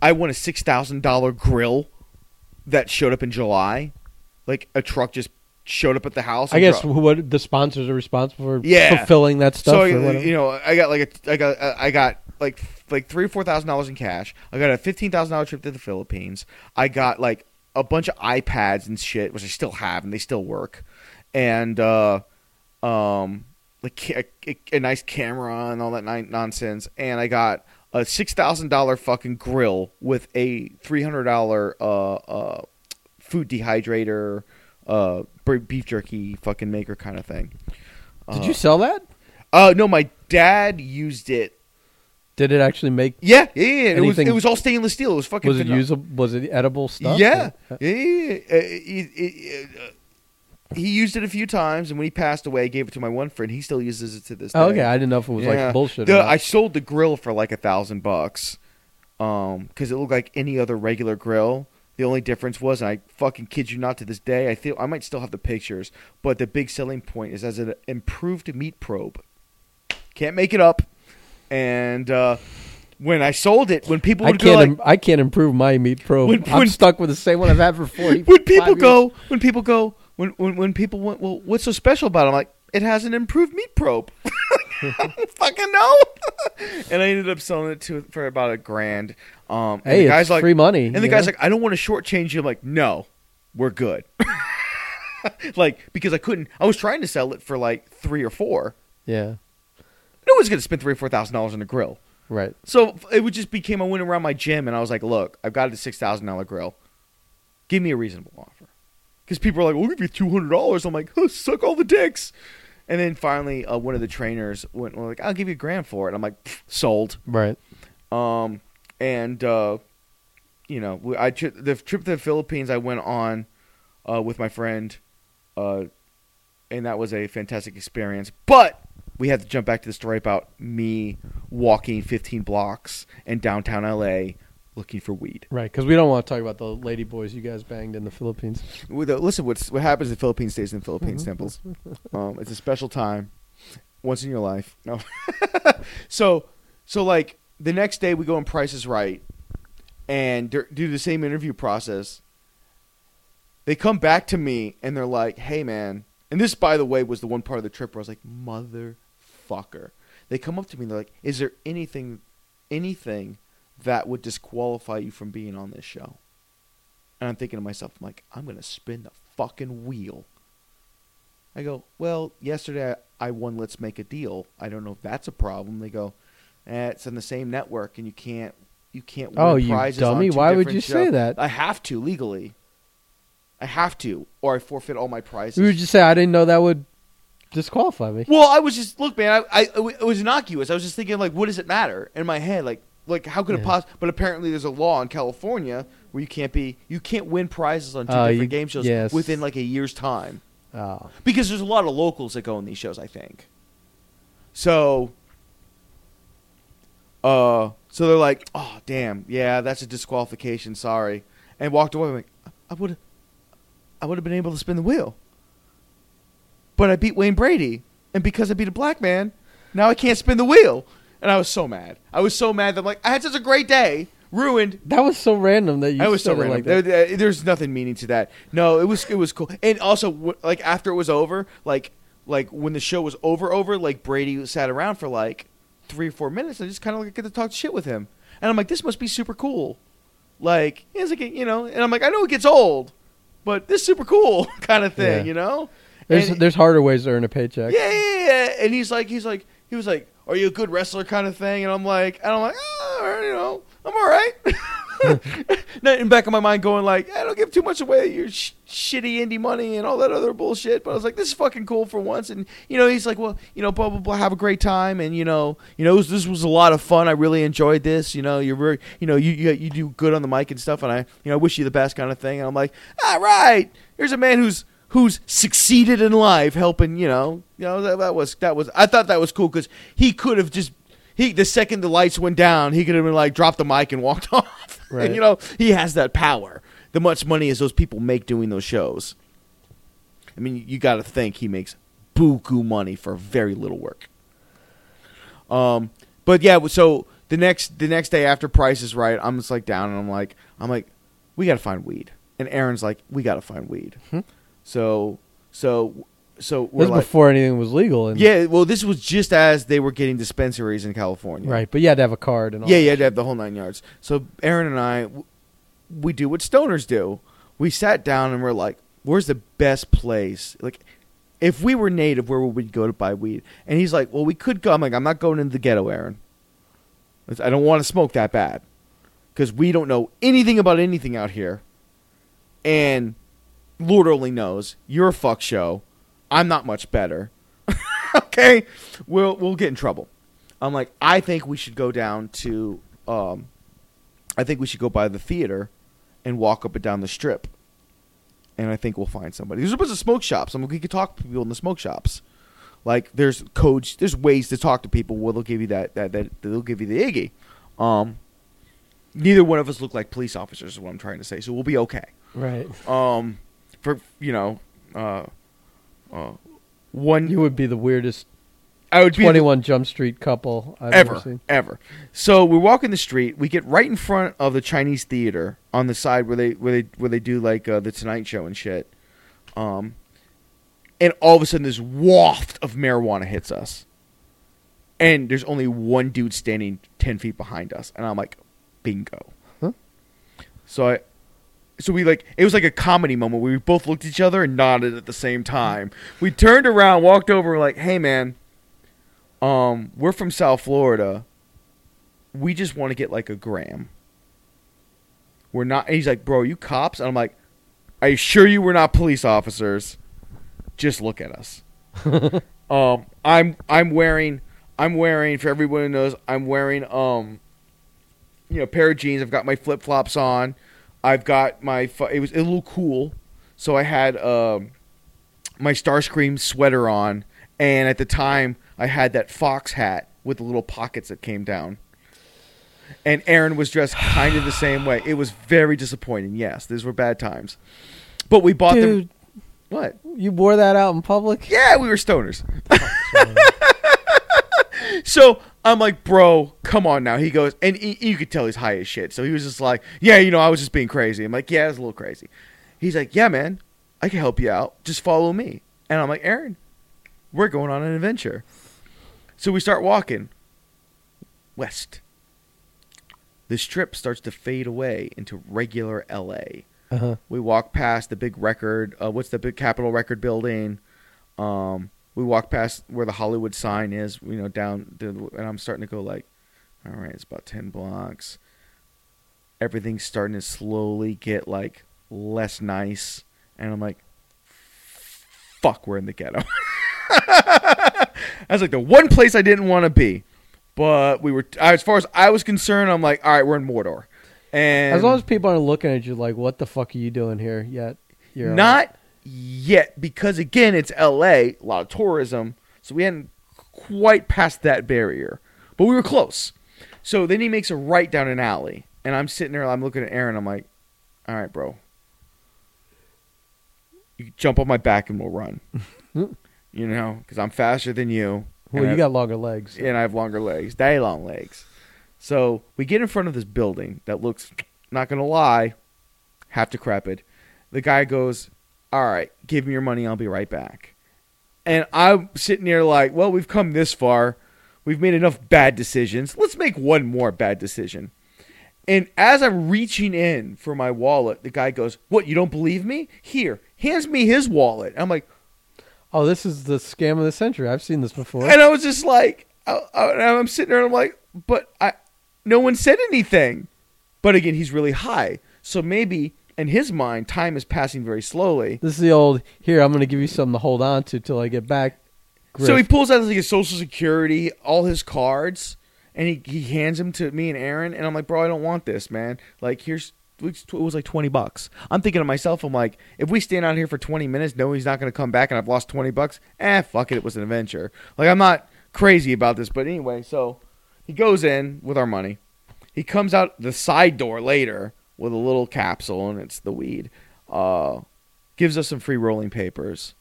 I won a six thousand dollar grill that showed up in July. Like a truck just showed up at the house. I guess dro- what the sponsors are responsible for Yeah. fulfilling that stuff. so you know, I got like a, I got, uh, I got like like three or four thousand dollars in cash. I got a fifteen thousand dollar trip to the Philippines. I got like a bunch of iPads and shit, which I still have and they still work, and uh, um, like ca- a, a nice camera and all that ni- nonsense. And I got a six thousand dollar fucking grill with a three hundred dollar uh uh food dehydrator, uh beef jerky fucking maker kind of thing. Did Uh, you sell that? uh, no, my dad used it. Did it actually make? Yeah, yeah, yeah. It was Anything- it was all stainless steel. It was fucking. Was it phenomenal. usable? Was it edible stuff? Yeah, yeah, yeah. yeah. Uh, it- it- uh, he used it a few times, and when he passed away, I gave it to my one friend. He still uses it to this day. Oh, okay, I didn't know if it was Yeah. like bullshit. The- or not. I sold the grill for like a thousand bucks, um, because it looked like any other regular grill. The only difference was, and I fucking kid you not, to this day, I feel I might still have the pictures, but the big selling point is as an improved meat probe. Can't make it up. And uh, when I sold it, when people I would can't. go like, im- I can't improve my meat probe. When- I'm when- stuck with the same one I've had for forty. when people go, when people go, when when when people went, well, what's so special about it? I'm like, it has an improved meat probe. I don't fucking know. and I ended up selling it to for about a grand. Um, and hey, the guy's it's like, free money. and the guy's know? like, I don't want to shortchange you. I'm like, no, we're good. like because I couldn't. I was trying to sell it for like three or four. yeah, No one's gonna spend three or four thousand dollars on a grill. right. So it would just became I went around my gym and I was like, look, I've got a six thousand dollar grill. Give me a reasonable offer. Because people are like, we'll give you two hundred dollars. I'm like, oh, suck all the dicks. And then finally, uh, one of the trainers went well, like, I'll give you a grand for it. I'm like, sold. Right. Um, and uh, you know, we- I tri- the trip to the Philippines I went on uh, with my friend, uh, and that was a fantastic experience. But we had to jump back to the story about me walking 15 blocks in downtown LA looking for weed. Right. Because we don't want to talk about the lady boys you guys banged in the Philippines. With, uh, listen, what's, what happens in the Philippines stays in the Philippines, Mhm. Temples. Um, it's a special time, once in your life. No, so so like the next day we go on Price is Right, and do the same interview process. They come back to me and they're like, "Hey, man," and this, by the way, was the one part of the trip where I was like, "Motherfucker." They come up to me and they're like, "Is there anything, anything that would disqualify you from being on this show?" And I'm thinking to myself, I'm like, I'm gonna spin the fucking wheel. I go, well, yesterday I, won Let's Make a Deal. I don't know if that's a problem. They go, eh, it's on the same network, and you can't you can't win Oh, you prizes dummy! Why would you say that? I have to legally. I have to, or I forfeit all my prizes. You would just say I didn't know that would disqualify me. Well, I was just look, man. I, I it was innocuous. I was just thinking, like, what does it matter in my head? Like, like how could it Yeah. possibly? But apparently, there's a law in California where you can't be, you can't win prizes on two Oh, different you- game shows yes. within like a year's time Oh. because there's a lot of locals that go on these shows. I think. So. Uh, so they're like, oh damn, yeah, that's a disqualification. Sorry, and walked away. Like, I would, I would have been able to spin the wheel, but I beat Wayne Brady, and because I beat a black man, now I can't spin the wheel, and I was so mad. I was so mad that I'm like, I had such a great day, ruined. That was so random that you I was so random. like that. There- there- there's nothing meaning to that. No, it was it was cool, and also like after it was over, like like when the show was over, over, like Brady sat around for like three or four minutes, and I just kind of like get to talk shit with him, and I'm like, this must be super cool. Like it's like you know, and I'm like, I know it gets old, but this is super cool kind of thing, Yeah. you know. There's And- there's harder ways to earn a paycheck. yeah, yeah, yeah. And he's like, he's like, he was like, "Are you a good wrestler?" kind of thing. And I'm like, and I'm like, oh, you know, I'm all right. Not in back of my mind, going like, I don't give too much away your sh- shitty indie money and all that other bullshit. But I was like, this is fucking cool for once. And you know, he's like, well, you know, blah blah blah. Have a great time. And you know, you know, was- this was a lot of fun. I really enjoyed this. You know, you're very, you know, you you, you do good on the mic and stuff. And I, you know, I wish you the best kind of thing. And I'm like, all right, here's a man who's who's succeeded in life, helping. You know, you know that, that was that was. I thought that was cool because he could have just. He, the second the lights went down, he could have been like dropped the mic and walked off. Right. And, you know, he has that power. The much money as those people make doing those shows. I mean, you got to think he makes buku money for very little work. Um, but yeah, so the next the next day after Price is Right, I'm just like down and I'm like I'm like, we got to find weed. And Aaron's like, we got to find weed. Hmm. So so so This we're was like, before anything was legal. And, yeah. Well, this was just as they were getting dispensaries in California. Right, but you had to have a card and all. Yeah, you had to have the whole nine yards. So Aaron and I, we do what stoners do. We sat down and we're like, "Where's the best place? Like, if we were native, where would we go to buy weed?" And he's like, "Well, we could go." I'm like, "I'm not going into the ghetto, Aaron. I don't want to smoke that bad because we don't know anything about anything out here, and Lord only knows you're a fuck show. I'm not much better. okay, we'll we'll get in trouble." I'm like, I think we should go down to, um, I think we should go by the theater and walk up and down the strip. And I think we'll find somebody. There's a bunch of smoke shops. I mean, we could talk to people in the smoke shops. Like, there's codes, there's ways to talk to people where they'll give you that, that, that they'll give you the Iggy. Um, neither one of us look like police officers, is what I'm trying to say. So we'll be okay. Right. Um, for, you know, uh, uh, one, You would be the weirdest I would be the- 21 Jump Street couple I've ever ever, seen. ever. So we're walking the street. We get right in front of the Chinese theater on the side where they where they where they do like uh, the Tonight Show and shit. Um, and all of a sudden, this waft of marijuana hits us, and there's only one dude standing ten feet behind us, and I'm like, bingo. Huh? So I. So we like it was like a comedy moment where we both looked at each other and nodded at the same time. We turned around, walked over, like, "Hey, man, um, we're from South Florida. We just want to get like a gram. We're not. And he's like, bro, are you cops? And I'm like, I assure you, we're not police officers. Just look at us. um, I'm I'm wearing I'm wearing for everyone who knows I'm wearing um, you know, a pair of jeans. I've got my flip flops on. I've got my it was a little cool, so I had um, my Starscream sweater on, and at the time I had that fox hat with the little pockets that came down. And Aaron was dressed kind of the same way. It was very disappointing. Yes, these were bad times. But we bought them. What? you wore that out in public? Yeah, we were stoners. so I'm like, bro, come on now. He goes, and he, you could tell he's high as shit. So he was just like, yeah, you know, I was just being crazy. I'm like, yeah, it's a little crazy. He's like, yeah, man, I can help you out. Just follow me. And I'm like, Aaron, we're going on an adventure. So we start walking west. The strip starts to fade away into regular LA. Uh-huh. We walk past the big record. Uh, what's the big Capitol Record building? Um, we walk past where the Hollywood sign is. You know, down, the, and I'm starting to go like, all right, it's about ten blocks. Everything's starting to slowly get like less nice and I'm like, fuck, we're in the ghetto. That's like the one place I didn't want to be. But we were, as far as I was concerned, I'm like, all right, we're in Mordor. And As long as people aren't looking at you like, "What the fuck are you doing here?" Yet you're not yet, because again, it's L.A., a lot of tourism, so we hadn't quite passed that barrier, but we were close. So then he makes a right down an alley, and I'm sitting there, I'm looking at Aaron, I'm like, all right, bro, you jump on my back and we'll run, you know, because I'm faster than you. Well, you I- got longer legs. and I have longer legs, day long legs. So we get in front of this building that looks, not gonna lie, half decrepit. The guy goes, "All right, give me your money. I'll be right back." And I'm sitting there like, "Well, we've come this far. We've made enough bad decisions. Let's make one more bad decision." And as I'm reaching in for my wallet, the guy goes, "What? You don't believe me? Here." Hands me his wallet. I'm like, Oh, this is the scam of the century. I've seen this before. and I was just like, I, I, I'm sitting there and I'm like, but I, no one said anything. But again, he's really high. So maybe in his mind, time is passing very slowly. This is the old. Here, I'm going to give you something to hold on to till I get back. So he pulls out like his social security, all his cards, and he, he hands them to me and Aaron. And I'm like, bro, I don't want this, man. Like, here's it was like 20 bucks. I'm thinking to myself, I'm like, if we stand out here for 20 minutes, no, he's not going to come back and I've lost 20 bucks, eh, fuck it. It was an adventure. Like, I'm not crazy about this. But anyway, so he goes in with our money. He comes out the side door later with a little capsule, and it's the weed. Uh, gives us some free rolling papers,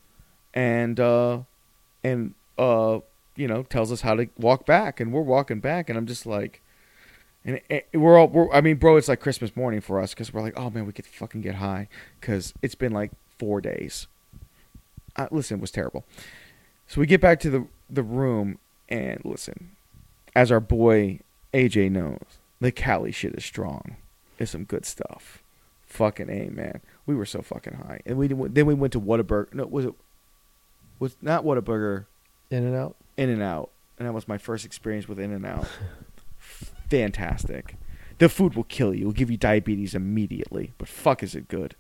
and uh, and uh, you know, tells us how to walk back, and we're walking back, and I'm just like, and we're all, we're, I mean, bro, it's like Christmas morning for us because we're like, oh man, we could fucking get high because it's been like four days. Uh, listen, it was terrible. So we get back to the the room, and listen, as our boy AJ knows, the Cali shit is strong. It's some good stuff. Fucking a man. We were so fucking high, and we then we went to Whataburger. No, was it was not Whataburger. in and out. In and Out, and that was my first experience with In and Out. Fantastic. The food will kill you. It'll give you diabetes immediately, but fuck is it good.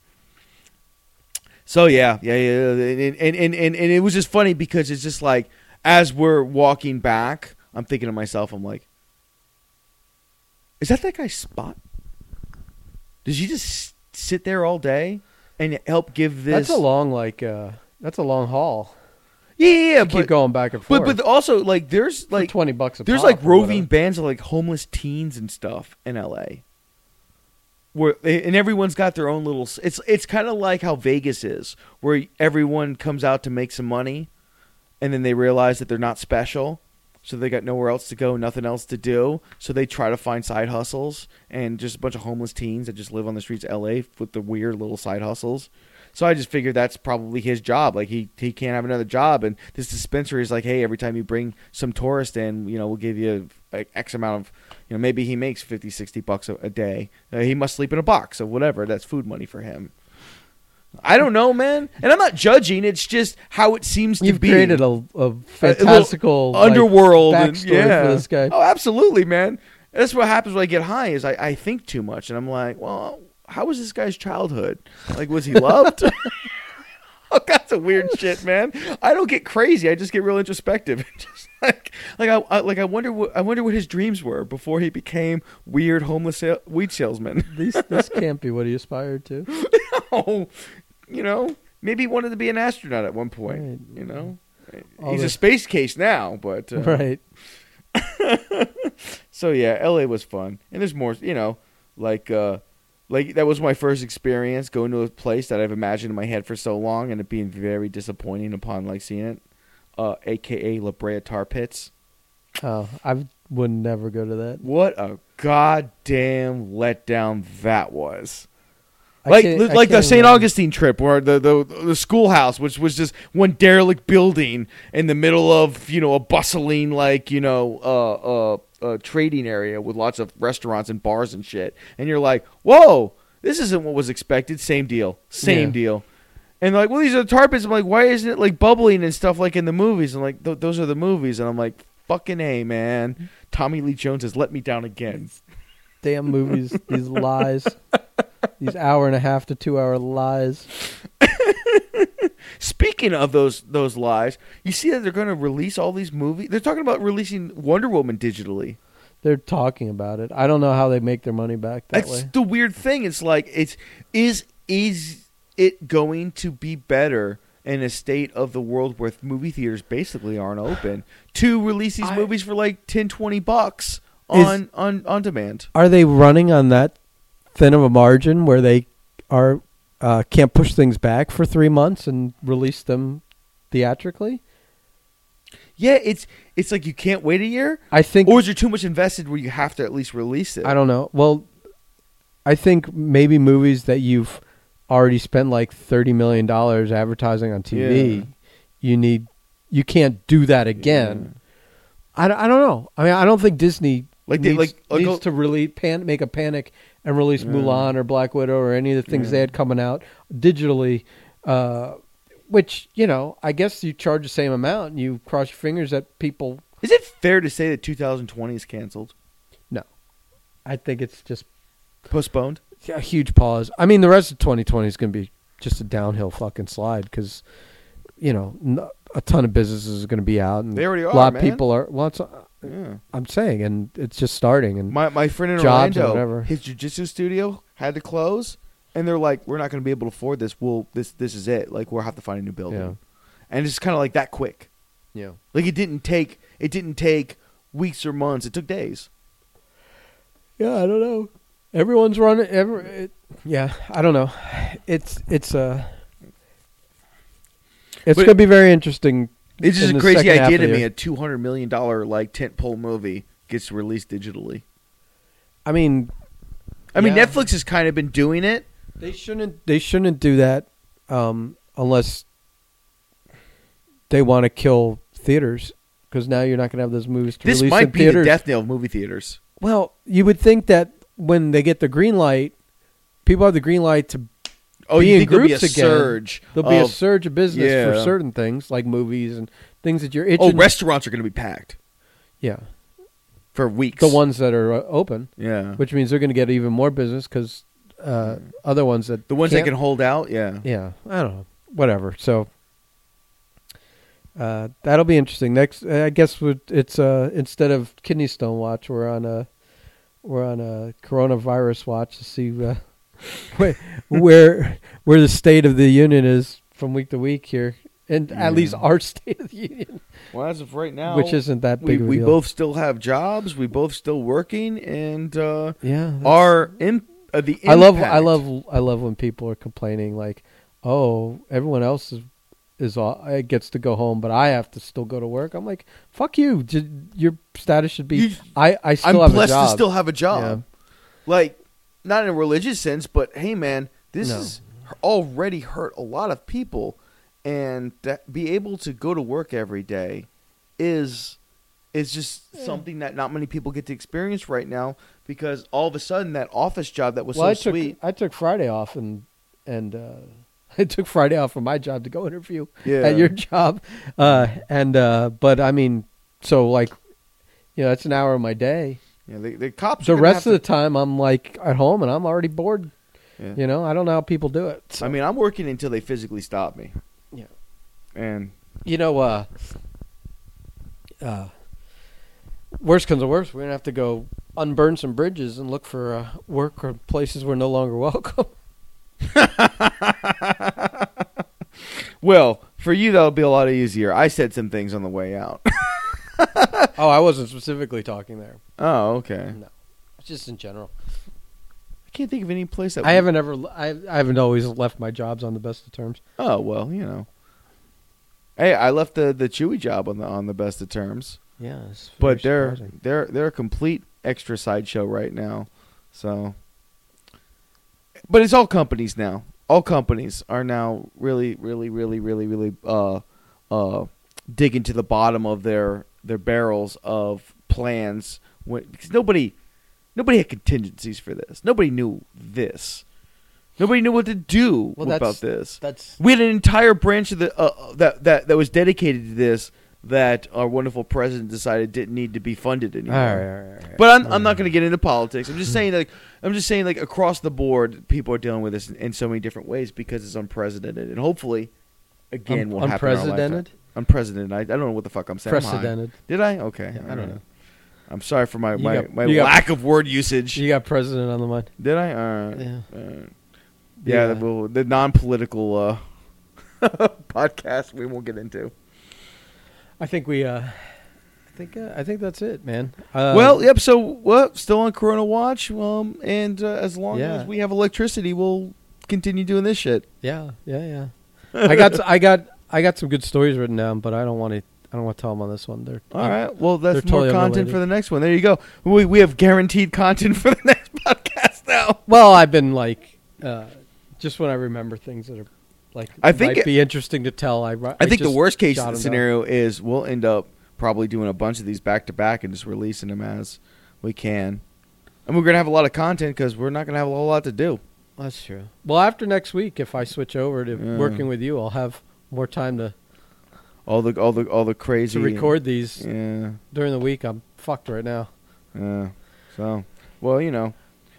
So yeah, yeah, yeah, and and and and, and it was just funny because it's just like as we're walking back, I'm thinking to myself, I'm like, is that that guy's spot? Does he just sit there all day and help give this? That's a long like. uh That's a long haul. yeah, yeah, yeah To keep going back and forth. but but also like there's For like twenty bucks a There's like roving bands of like homeless teens and stuff in LA. Where and everyone's got their own little it's it's kind of like how Vegas is where everyone comes out to make some money and then they realize that they're not special. So they got nowhere else to go, nothing else to do. So they try to find side hustles and just a bunch of homeless teens that just live on the streets of LA with the weird little side hustles. So I just figured that's probably his job. Like he he can't have another job, and this dispensary is like, hey, every time you bring some tourist in, you know, we'll give you like, X amount of, you know, maybe he makes 50, 60 bucks a, a day. Uh, he must sleep in a box or whatever. That's food money for him. I don't know, man, and I'm not judging. It's just how it seems to You've be. created a, a uh, fantastical like, underworld and- backstory yeah. for this guy. Oh, absolutely, man. That's what happens when I get high. Is I, I think too much, and I'm like, well, how was this guy's childhood? Like, was he loved? All kinds of weird shit, man. I don't get crazy. I just get real introspective. just like, like I, I like I wonder what I wonder what his dreams were before he became weird homeless sale, weed salesman. These, this can't be what he aspired to. oh, you know, maybe he wanted to be an astronaut at one point. Right. You know, All he's a space case now, but uh, right. so yeah, LA was fun, and there's more. You know, like uh, like that was my first experience going to a place that I've imagined in my head for so long, and it being very disappointing upon like seeing it. Uh, AKA La Brea Tar Pits. Oh, I would never go to that. What a goddamn letdown that was. I like like the St. Augustine trip where the, the the schoolhouse which was just one derelict building in the middle of you know a bustling like you know uh uh, uh trading area with lots of restaurants and bars and shit. And you're like whoa this isn't what was expected. Same deal. Same Yeah. deal. And like well these are the tar pits I'm like why isn't it like bubbling and stuff like in the movies? And like th- those are the movies. And I'm like fucking a man. Tommy Lee Jones has let me down again. Damn movies, these lies, these hour and a half to two hour lies. Speaking of those those lies, you see that they're going to release all these movies. They're talking about releasing Wonder Woman digitally. They're talking about it. I don't know how they make their money back that That's way. the weird thing. It's like it's is is it going to be better in a state of the world where movie theaters basically aren't open to release these I- movies for like 10 20 bucks Is- on on on demand. Are they running on that thin of a margin where they are uh, can't push things back for three months and release them theatrically? Yeah, it's it's like you can't wait a year I think. or is there too much invested where you have to at least release it? I don't know. Well, I think maybe movies that you've already spent like thirty million dollars advertising on TV, Yeah. you need you can't do that again. I, don't- I don't know. I mean, I don't think Disney Like they- needs, like- like needs to really pan, make a panic and release Yeah. Mulan or Black Widow or any of the things Yeah. they had coming out digitally. Uh, which you know, I guess you charge the same amount and you cross your fingers that people. Is it fair to say that 2020 is canceled? No, I think it's just Postponed? Yeah, a huge pause. I mean, the rest of 2020 is going to be just a downhill fucking slide because you know a ton of businesses are going to be out and They already a lot man. of people are. Well, it's, Yeah. I'm saying, and it's just starting. And My my friend in Jobs or Orlando, whatever. his jujitsu studio had to close, and they're like, "We're not going to be able to afford this. We'll this this is it. Like we'll have to find a new building." Yeah. And it's kind of like that quick. yeah, Like it didn't take it didn't take weeks or months. It took days. yeah, I don't know. Everyone's running. Every, it, yeah, I don't know. It's it's uh it's going to be very interesting. It's just in a crazy idea to me. A two hundred million dollar like tentpole movie gets released digitally. I mean, I mean, Yeah. Netflix has kind of been doing it. They shouldn't. They shouldn't do that um, unless they want to kill theaters. Because now you're not going to have those movies to This might in be theaters. the death knell of movie theaters. Well, you would think that when they get the green light, people have the green light to. Oh, Be in think there'll be a groups again. surge? There'll be a of- surge of business for yeah. certain things like movies and things that you're itching. Oh, restaurants are going to be packed yeah, for weeks. the ones that are uh, open, yeah, which means they're going to get even more business because uh, other ones that the ones that can't- can hold out. Yeah, yeah, I don't know, whatever. So uh, that'll be interesting. Next, I guess we- it's uh, instead of kidney stone watch, we're on a we're on a coronavirus watch to see uh, where where where the state of the union is from week to week here, and at least our state of the union, Well, as of right now, which isn't that we big. we deal. both still have jobs. We both still working, and uh, yeah. our in, uh, the I love I love I love when people are complaining like, oh, everyone else is is all, it gets to go home, but I have to still go to work. I'm like, fuck you. Your status should be. You- I I still I'm have blessed a job. to still have a job. Yeah. Like, not in a religious sense, but hey, man, this No. has already hurt a lot of people, and that be able to go to work every day is is just Yeah. something that not many people get to experience right now because all of a sudden that office job that was well, so I took sweet, I took Friday off and and uh, I took Friday off from my job to go interview yeah, at your job, uh, and uh, but I mean, so like, you know, it's an hour of my day. Yeah, the, the cops. The rest of have the time, I'm like at home and I'm already bored. yeah. You know, I don't know how people do it. So. I mean, I'm working until they physically stop me. Yeah. and you know, uh, uh, worst comes to worst, we're gonna have to go unburn some bridges and look for uh, work or places we're no longer welcome. well, for you that'll be a lot easier. I said some things on the way out. oh, I wasn't specifically talking there. oh, okay. No, Just in general. I can't think of any place that I haven't ever. I, I haven't always left my jobs on the best of terms. Oh well, you know. Hey, I left the the Chewy job on the on the best of terms, Yeah, it's but they're surprising. they're they're a complete extra sideshow right now. So, but it's all companies now. All companies are now really, really, really, really, really uh, uh, digging to the bottom of their their barrels of plans. When, because nobody nobody had contingencies for this. Nobody knew this. Nobody knew what to do Well, about this. That's We had an entire branch of the uh, that that that was dedicated to this that our wonderful president decided didn't need to be funded anymore. right, all right, all right. But I'm, I'm not going to get into politics. I'm just saying like I'm just saying like across the board, people are dealing with this in, in so many different ways because it's unprecedented, and hopefully, again, Un- will happen. In our lifetime. unprecedented, Unprecedented. I, I don't know what the fuck I'm saying. I'm precedented. Did I? Okay. Yeah, I don't know. I'm sorry for my You my, got- my you got- lack of word usage. You got president on the mind. Did I? All right. Yeah. All right. Yeah, the, well, the non-political uh, podcast we won't get into. I think we. uh I think. Uh, I think that's it, man. Uh, well, yep. So, well, still on Corona Watch. Um, and uh, as long Yeah. as we have electricity, we'll continue doing this shit. Yeah, yeah, yeah. I got. I got. I got some good stories written down, but I don't want to. I don't want to tell them on this one. They're All right. Well, that's more totally content unrelated. for the next one. There you go. We we have guaranteed content for the next podcast now. Well, I've been like, uh, just when I remember things that are like, I think might it- be interesting to tell. I, I think the worst case 'em down. scenario is we'll end up probably doing a bunch of these back to back and just releasing them as we can. And we're gonna have a lot of content because we're not gonna have a whole lot to do. That's true. Well, after next week, if I switch over to Yeah. working with you, I'll have more time to All the all the all the crazy to record these Yeah, during the week. I'm fucked right now. yeah. So, well, you know,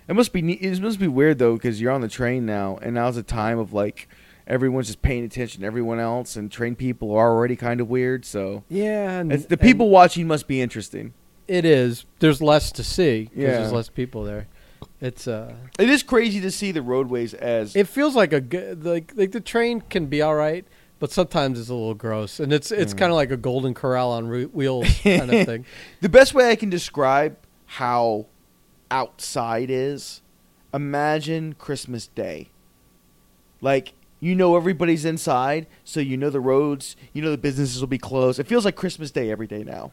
it must be it must be weird though because you're on the train now, and now's a time of like everyone's just paying attention to everyone else, and train people are already kind of weird. So, Yeah, and it's, the people watching must be interesting. It is. There's less to see because Yeah. there's less people there. It's uh, It is crazy to see the roadways as it feels like a good like like the train can be all right, but sometimes it's a little gross, and it's it's Mm. kind of like a golden corral on re- wheels kind of thing. The best way I can describe how outside is, imagine Christmas Day. Like, you know everybody's inside, so you know the roads, you know the businesses will be closed. It feels like Christmas Day every day now.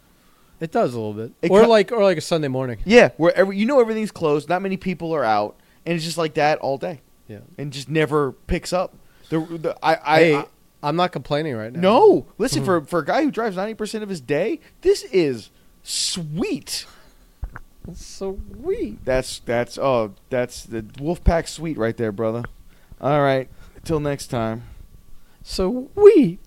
It does a little bit, It or co- like or like a Sunday morning. Yeah, where every, you know everything's closed, not many people are out, and it's just like that all day, Yeah. and just never picks up. The, the I, I, hey, I I'm not complaining right now. no, listen for for a guy who drives ninety percent of his day, this is sweet. Weak. That's that's oh that's the Wolfpack sweet right there, brother. All right, till next time. So we.